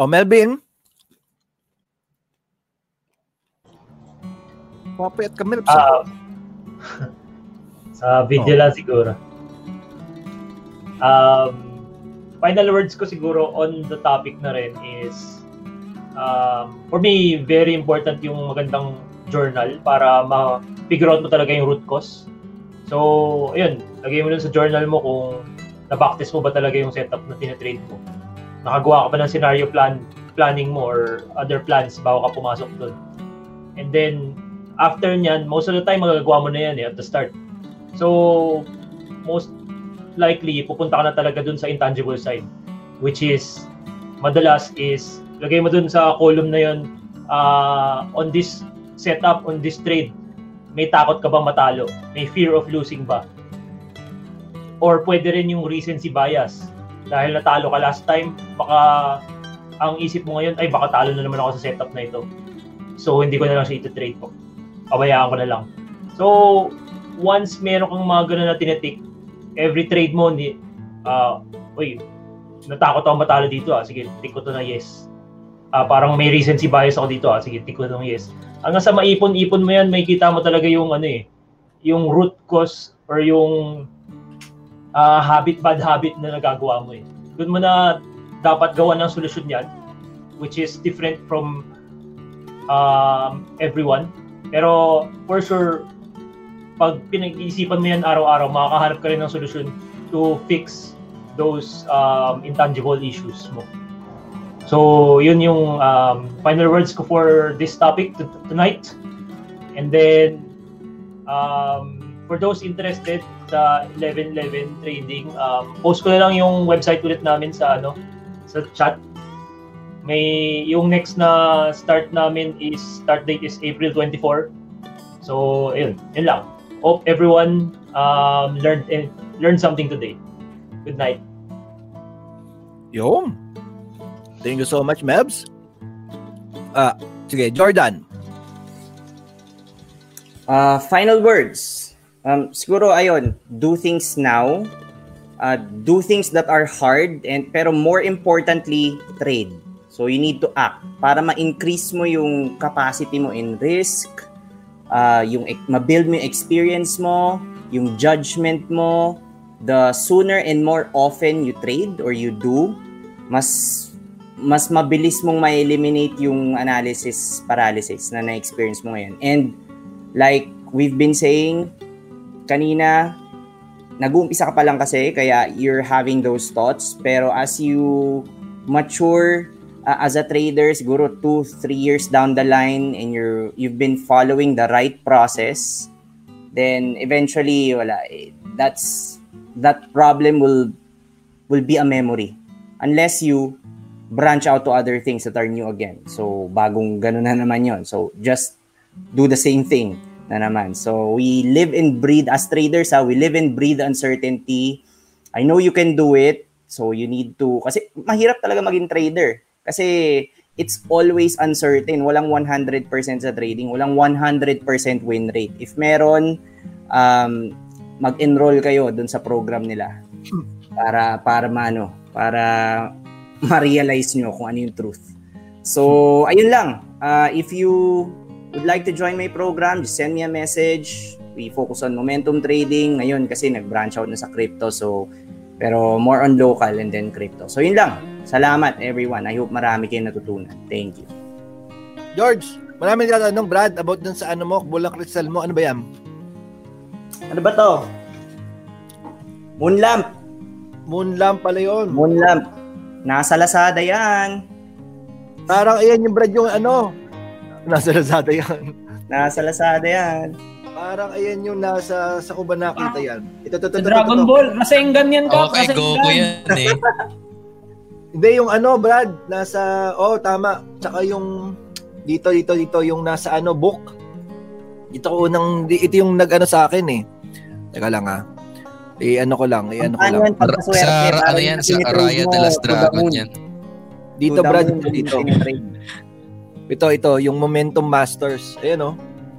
O, Melvin? Papayat ka, Melvin. Ah, sa video lang siguro. Um, final words ko siguro on the topic na rin is um, for me, very important yung magandang journal para ma-figure out mo talaga yung root cause. So, ayun, lagay mo dun sa journal mo kung na-backtest mo ba talaga yung setup na tinatrade mo. Nakagawa ka ba ng scenario plan planning mo or other plans bago ka pumasok doon. And then, after nyan, most of the time magagawa mo na yan eh, at the start. So, most likely, pupunta ka na talaga dun sa intangible side. Which is, madalas is, lagay mo dun sa column na yun, uh, on this setup, on this trade, may takot ka ba matalo? May fear of losing ba? Or pwede rin yung recency bias. Dahil natalo ka last time, baka ang isip mo ngayon, ay baka talo na naman ako sa setup na ito. So, hindi ko na lang siya ito-trade ko. Pabayaan ko na lang. So, once meron kang mga ganun na tinitik, every trade mo, ni, uh, uy, natakot ako matalo dito ah. Sige, tick ko to na yes. Ah, parang may recency bias ako dito ah. Sige, tick ko na yes. Hanggang sa maipon-ipon mo yan, may kita mo talaga yung ano eh, yung root cause or yung ah, habit, bad habit na nagagawa mo eh. Doon mo na dapat gawa ng solusyon yan, which is different from um, everyone. Pero for sure, pag pinag-iisipan mo yan araw-araw, makakahanap ka rin ng solusyon to fix those um, intangible issues mo. So, yun yung um, final words ko for this topic t- tonight. And then, um, for those interested sa 1111 trading, um, post ko na lang yung website ulit namin sa ano sa chat. May yung next na start namin is start date is April 24. So, ayun, yun lang. Hope everyone um, learned eh, learned something today. Good night. Yun. Thank you so much, Mebs. Ah, sige, Jordan. Uh, final words. Um, siguro ayon, do things now. Uh, do things that are hard and pero more importantly, trade. So you need to act para ma-increase mo yung capacity mo in risk, uh, yung ek- ma-build mo yung experience mo, yung judgment mo, the sooner and more often you trade or you do, mas mas mabilis mong ma-eliminate yung analysis paralysis na na-experience mo ngayon. And like we've been saying kanina, nag-uumpisa ka pa lang kasi kaya you're having those thoughts. Pero as you mature uh, as a trader, siguro two, three years down the line and you're, you've been following the right process, then eventually, wala, eh, that's, that problem will, will be a memory. Unless you branch out to other things that are new again. So, bagong ganun na naman yon. So, just do the same thing na naman. So, we live and breathe as traders, ha? we live and breathe uncertainty. I know you can do it. So you need to, kasi mahirap talaga maging trader. Kasi it's always uncertain. Walang 100% sa trading. Walang 100% win rate. If meron, um, mag-enroll kayo dun sa program nila para para maano, para ma-realize nyo kung ano yung truth. So, ayun lang. Uh, if you would like to join my program, just send me a message. We focus on momentum trading. Ngayon kasi nag-branch out na sa crypto. So, pero more on local and then crypto. So, yun lang. Salamat everyone. I hope marami kayong natutunan. Thank you. George, maraming tatanong Brad about dun sa ano mo, bulang crystal mo. Ano ba yan? Ano ba to? Moon lamp. Moon lamp pala yun. Moon lamp. Nasa Lazada yan. Parang ayan yung Brad yung ano. Nasa Lazada yan. Nasa Lazada yan. Parang ayan yung nasa sa ko ba nakita yan. Ito, ito, ito, ito, Dragon ito. Ball, Rasengan yan ka. Okay, Goku yan eh. Hindi, yung ano, Brad, nasa, oh, tama. Tsaka yung, dito, dito, dito, yung nasa ano, book. Ito ko unang, di- ito yung nag-ano sa akin eh. Teka lang ah. Eh, ano ko lang, eh, ano ko lang. sa ano yan, sa tinitrade Raya mo de las Dragon yan. Dito, Brad, dito. Ito, ito, yung Momentum Masters. Ayan oh.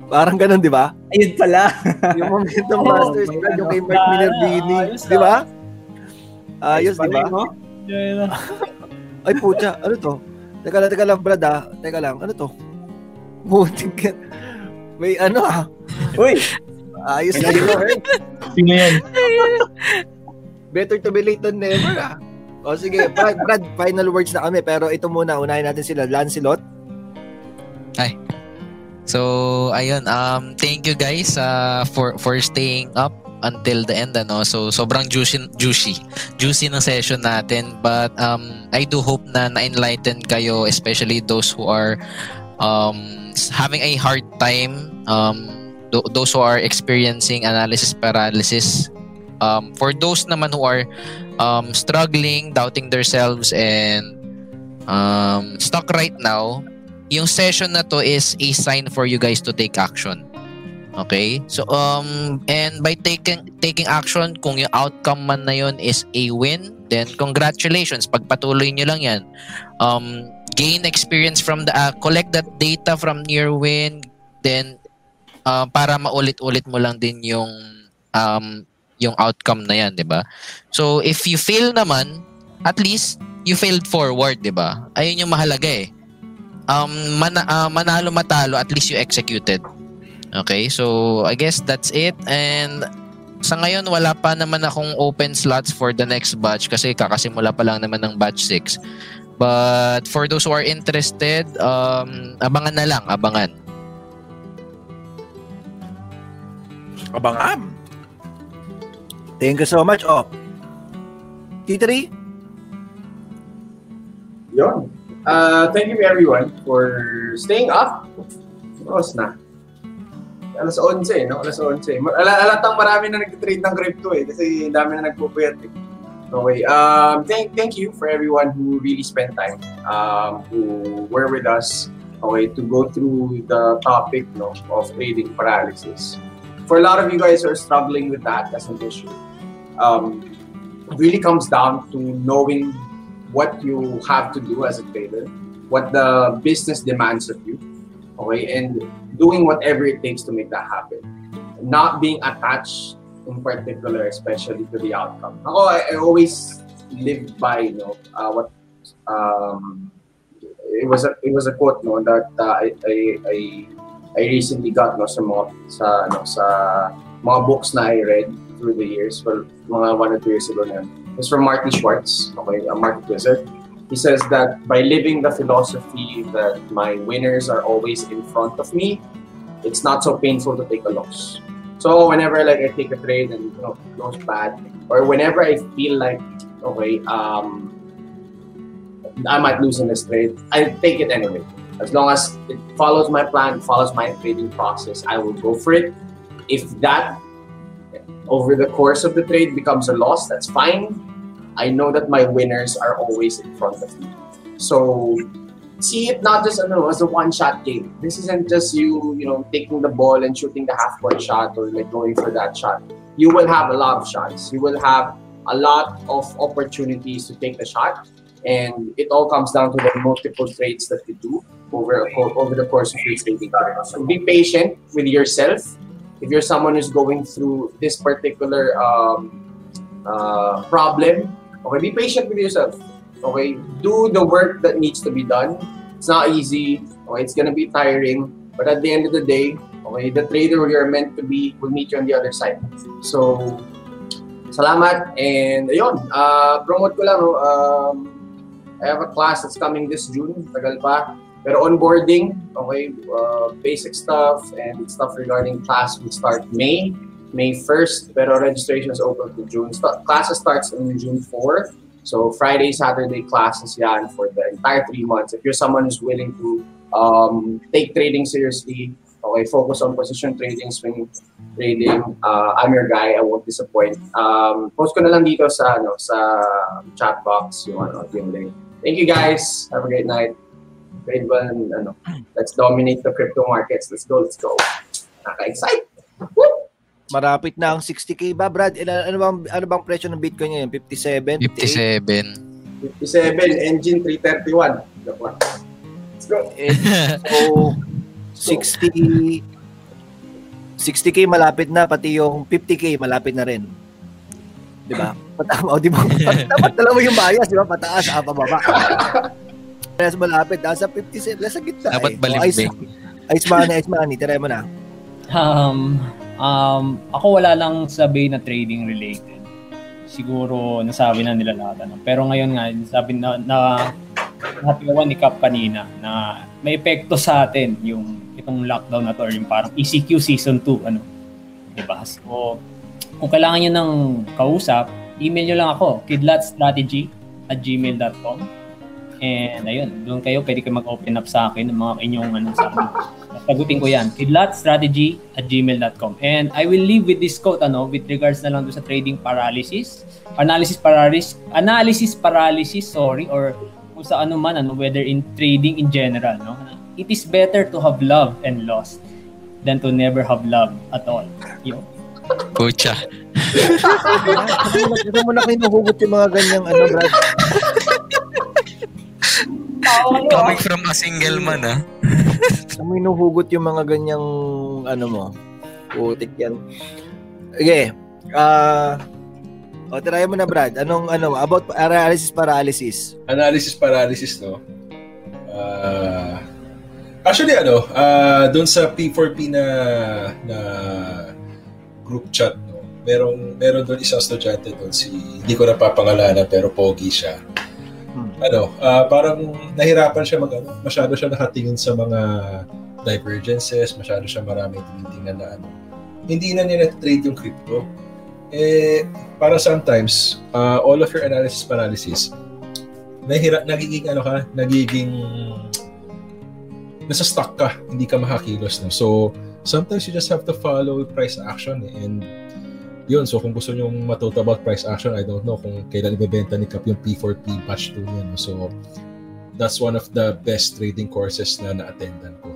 Parang ganun, di ba? Ayun pala. Yung Momentum Oh, Masters, Brad, yung kay ano. Mark Minervini. Ayos Di ba? Ayos, di ba? no? Ay, pucha, ano to? Teka lang, teka lang, Brad ah. Teka lang, ano to? Yan. May ano ah. Uy, Ayos na yun. Sino yan? Better to be late than never ah. O sige, Brad, Brad, final words na kami. Pero ito muna, unahin natin sila. Lancelot. So, ayun, um thank you guys uh, for for staying up until the end ano. So, sobrang juicy juicy juicy ng session natin. But um I do hope na na-enlighten kayo especially those who are um having a hard time um th- those who are experiencing analysis paralysis. Um for those naman who are um struggling doubting themselves and um stuck right now yung session na to is a sign for you guys to take action. Okay? So um and by taking taking action kung yung outcome man na yun is a win, then congratulations, pagpatuloy nyo lang 'yan. Um gain experience from the uh, collect that data from your win, then uh, para maulit-ulit mo lang din yung um yung outcome na 'yan, 'di ba? So if you fail naman, at least you failed forward, 'di ba? Ayun yung mahalaga eh um mana, ah, manalo matalo at least you executed okay so I guess that's it and sa ngayon wala pa naman akong open slots for the next batch kasi kakasimula pa lang naman ng batch 6 but for those who are interested um abangan na lang abangan Abangam. Thank you so much. Oh. T3? Yun. Uh, thank you everyone for staying up. Oras na. Alas 11, no? Alas 11. Ma- Ala alatang marami na nag-trade ng crypto eh kasi dami na nagpupuyat eh. Okay. Um, thank, thank you for everyone who really spent time, um, who were with us, okay, to go through the topic no, of trading paralysis. For a lot of you guys who are struggling with that as an issue, um, really comes down to knowing what you have to do as a trader, what the business demands of you, okay, and doing whatever it takes to make that happen. Not being attached in particular, especially to the outcome. I, I always live by, you know, uh, what um, it was a it was a quote no that uh, I, I I recently got no sa mga sa ano sa mga books na I read through the years well mga one or two years ago na. It's from Marty Schwartz, okay, a market wizard. He says that by living the philosophy that my winners are always in front of me, it's not so painful to take a loss. So whenever like I take a trade and you know it goes bad, or whenever I feel like okay, um, I might lose in this trade, I take it anyway. As long as it follows my plan, follows my trading process, I will go for it. If that over the course of the trade becomes a loss, that's fine. I know that my winners are always in front of me. So see it not just ano, as a one-shot game. This isn't just you, you know, taking the ball and shooting the half-court shot or like going for that shot. You will have a lot of shots. You will have a lot of opportunities to take the shot. And it all comes down to the multiple trades that you do over over the course of your trading career. So be patient with yourself. If you're someone who's going through this particular um, uh, problem, okay, be patient with yourself. Okay, do the work that needs to be done. It's not easy. Okay, it's gonna be tiring, but at the end of the day, okay, the trader you're meant to be will meet you on the other side. So, salamat and ayun, uh, promote ko lang. no, Um, I have a class that's coming this June. Tagal pa. Pero onboarding, okay, uh, basic stuff and stuff regarding class will start May, May 1st, pero registration is open to June. St- classes starts on June 4. So Friday, Saturday classes yan for the entire three months. If you're someone who's willing to um, take trading seriously, okay, focus on position trading, swing trading, uh, I'm your guy, I won't disappoint. Um, post ko na lang dito sa, ano, sa chat box yung, ano, yung link. Thank you guys. Have a great night. Well and ano, let's dominate the crypto markets. Let's go, let's go. Naka-excite. Woo! Marapit na ang 60k ba, Brad? Ilan, ano bang ano bang presyo ng Bitcoin ngayon? 57, 58? 57. 57, engine 331. Joke lang. Let's go. So 60 60k malapit na pati yung 50k malapit na rin. 'Di ba? Patama, o di ba? Dapat dalawa yung bias, di ba? Pataas, ah, pababa. Mas malapit, nasa 57, nasa gitna. Dapat eh. balimbing. So, ice, ice money, ice money, try mo na. Um, um, ako wala lang sabi na trading related. Siguro nasabi na nila lahat. Ano. Pero ngayon nga, sabi na, na natiwan ni Cap kanina na may epekto sa atin yung itong lockdown na to or yung parang ECQ season 2 ano. Diba? So, kung kailangan nyo ng kausap, email nyo lang ako, kidlatstrategy at gmail.com And ayun, doon kayo, pwede kayo mag-open up sa akin ng mga inyong ano sa akin. Sagutin ko yan. Kidlatstrategy at gmail.com. And I will leave with this quote, ano, with regards na lang doon sa trading paralysis. Analysis paralysis, analysis paralysis, sorry, or kung sa ano man, ano, whether in trading in general, no? It is better to have love and lost than to never have love at all. Yun. Pucha. Ano mo na kinuhugot yung mga ganyang ano, Brad? Coming from a single man, ah. Ano mo hinuhugot yung mga ganyang ano mo? Putik yan. Okay. Ah... o, try mo na, Brad. Anong, ano, about analysis paralysis. Analysis paralysis, no? Ah... actually, ano, ah doon sa P4P na, na group chat, no? Merong, meron doon isang estudyante doon, si, hindi ko napapangalanan, pero pogi siya. Ano, ah, parang nahirapan siya mag, ano, masyado siya nakatingin sa mga divergences, masyado siya maraming tinitingnan na ano. Hindi na niya trade yung crypto. Eh, para sometimes, ah, all of your analysis paralysis, nahira, nagiging ano ka, nagiging nasa stuck ka, hindi ka makakilos. No? So, sometimes you just have to follow price action eh. and yun, so kung gusto nyo matuto about price action, I don't know kung kailan ibebenta ni Cap yung P4P batch 2 niya. No? So, that's one of the best trading courses na na-attendan ko.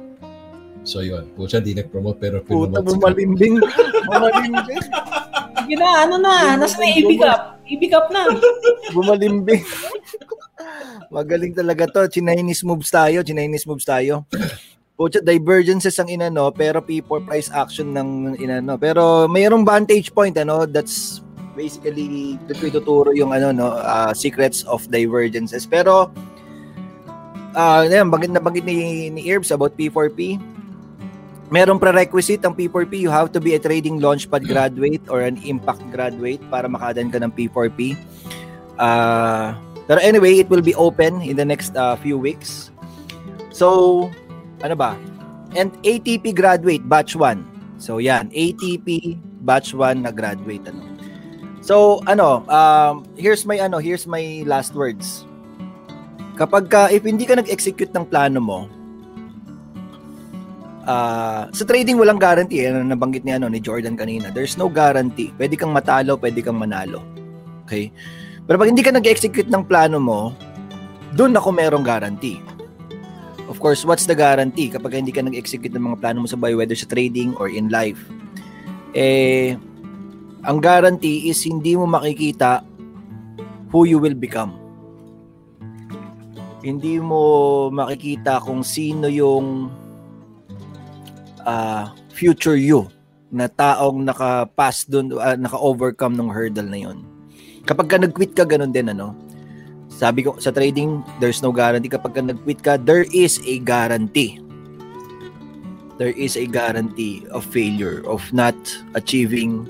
So, yun. Pucha, di nag-promote pero Puta, si Cap. bumalimbing. bumalimbing. Sige na, ano na, nasa na ibig up. Ibig up na. Bumalimbing. Magaling talaga to. Chinese moves tayo. Chinese moves tayo. Pucha, divergences ang inano, pero P4 price action ng inano. Pero mayroong vantage point, ano, that's basically ituturo yung ano no? Ah, secrets of divergences. Pero uh, yan bagit na bagit ni ni Irbs about P4P merong prerequisite ang P4P you have to be a trading launchpad graduate or an impact graduate para makadan ka ng P4P ah pero anyway, it will be open in the next uh, few weeks. So, ano ba? And ATP graduate, batch 1. So, yan. ATP batch 1 na graduate. Ano. So, ano, um, here's my, ano, here's my last words. Kapag ka, if hindi ka nag-execute ng plano mo, uh, sa trading walang guarantee. Ano nabanggit ni, ano, ni Jordan kanina. There's no guarantee. Pwede kang matalo, pwede kang manalo. Okay? Pero pag hindi ka nag-execute ng plano mo, doon ako merong guarantee. Of course, what's the guarantee kapag hindi ka nag-execute ng mga plano mo sa buy, whether sa trading or in life? Eh, ang guarantee is hindi mo makikita who you will become. Hindi mo makikita kung sino yung uh, future you na taong naka-pass dun, uh, naka-overcome ng hurdle na yon. Kapag ka nag-quit ka, ganun din, ano? Sabi ko, sa trading, there's no guarantee. Kapag ka nag-quit ka, there is a guarantee. There is a guarantee of failure, of not achieving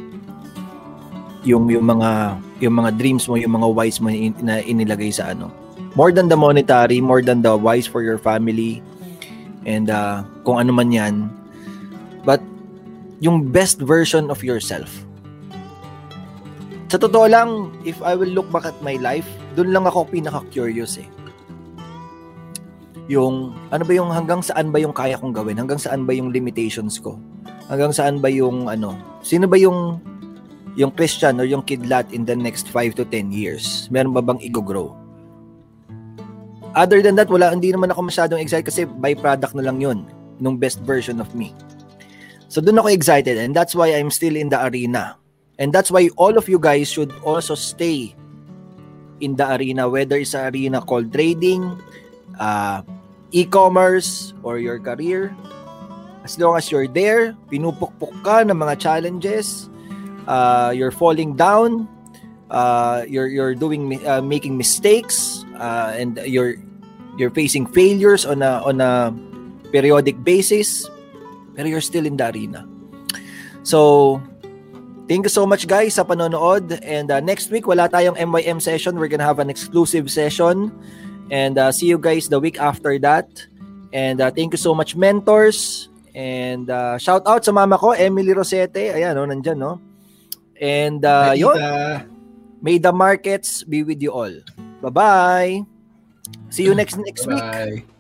yung yung mga yung mga dreams mo, yung mga wise mo in, na inilagay sa ano. More than the monetary, more than the wise for your family and uh, kung ano man 'yan. But yung best version of yourself. Sa totoo lang, if I will look back at my life, doon lang ako pinaka-curious eh. Yung, ano ba yung hanggang saan ba yung kaya kong gawin? Hanggang saan ba yung limitations ko? Hanggang saan ba yung ano? Sino ba yung yung Christian or yung kidlat in the next 5 to 10 years? Meron ba bang i-grow? Other than that, wala, hindi naman ako masyadong excited kasi byproduct na lang yun nung best version of me. So doon ako excited and that's why I'm still in the arena. And that's why all of you guys should also stay in the arena whether it's an arena called trading, uh, e-commerce, or your career. As long as you're there, pinupukpok ka ng mga challenges, uh, you're falling down, uh, you're you're doing uh, making mistakes, uh, and you're you're facing failures on a on a periodic basis pero you're still in the arena. So, thank you so much guys sa panonood. And uh, next week, wala tayong MYM session. We're gonna have an exclusive session. And uh, see you guys the week after that. And uh, thank you so much, mentors. And uh, shout out sa mama ko, Emily Rosete. Ayan, no, nandyan, no? And uh, Hi, yun. Tita. May the markets be with you all. Bye-bye. See you next next week. Bye.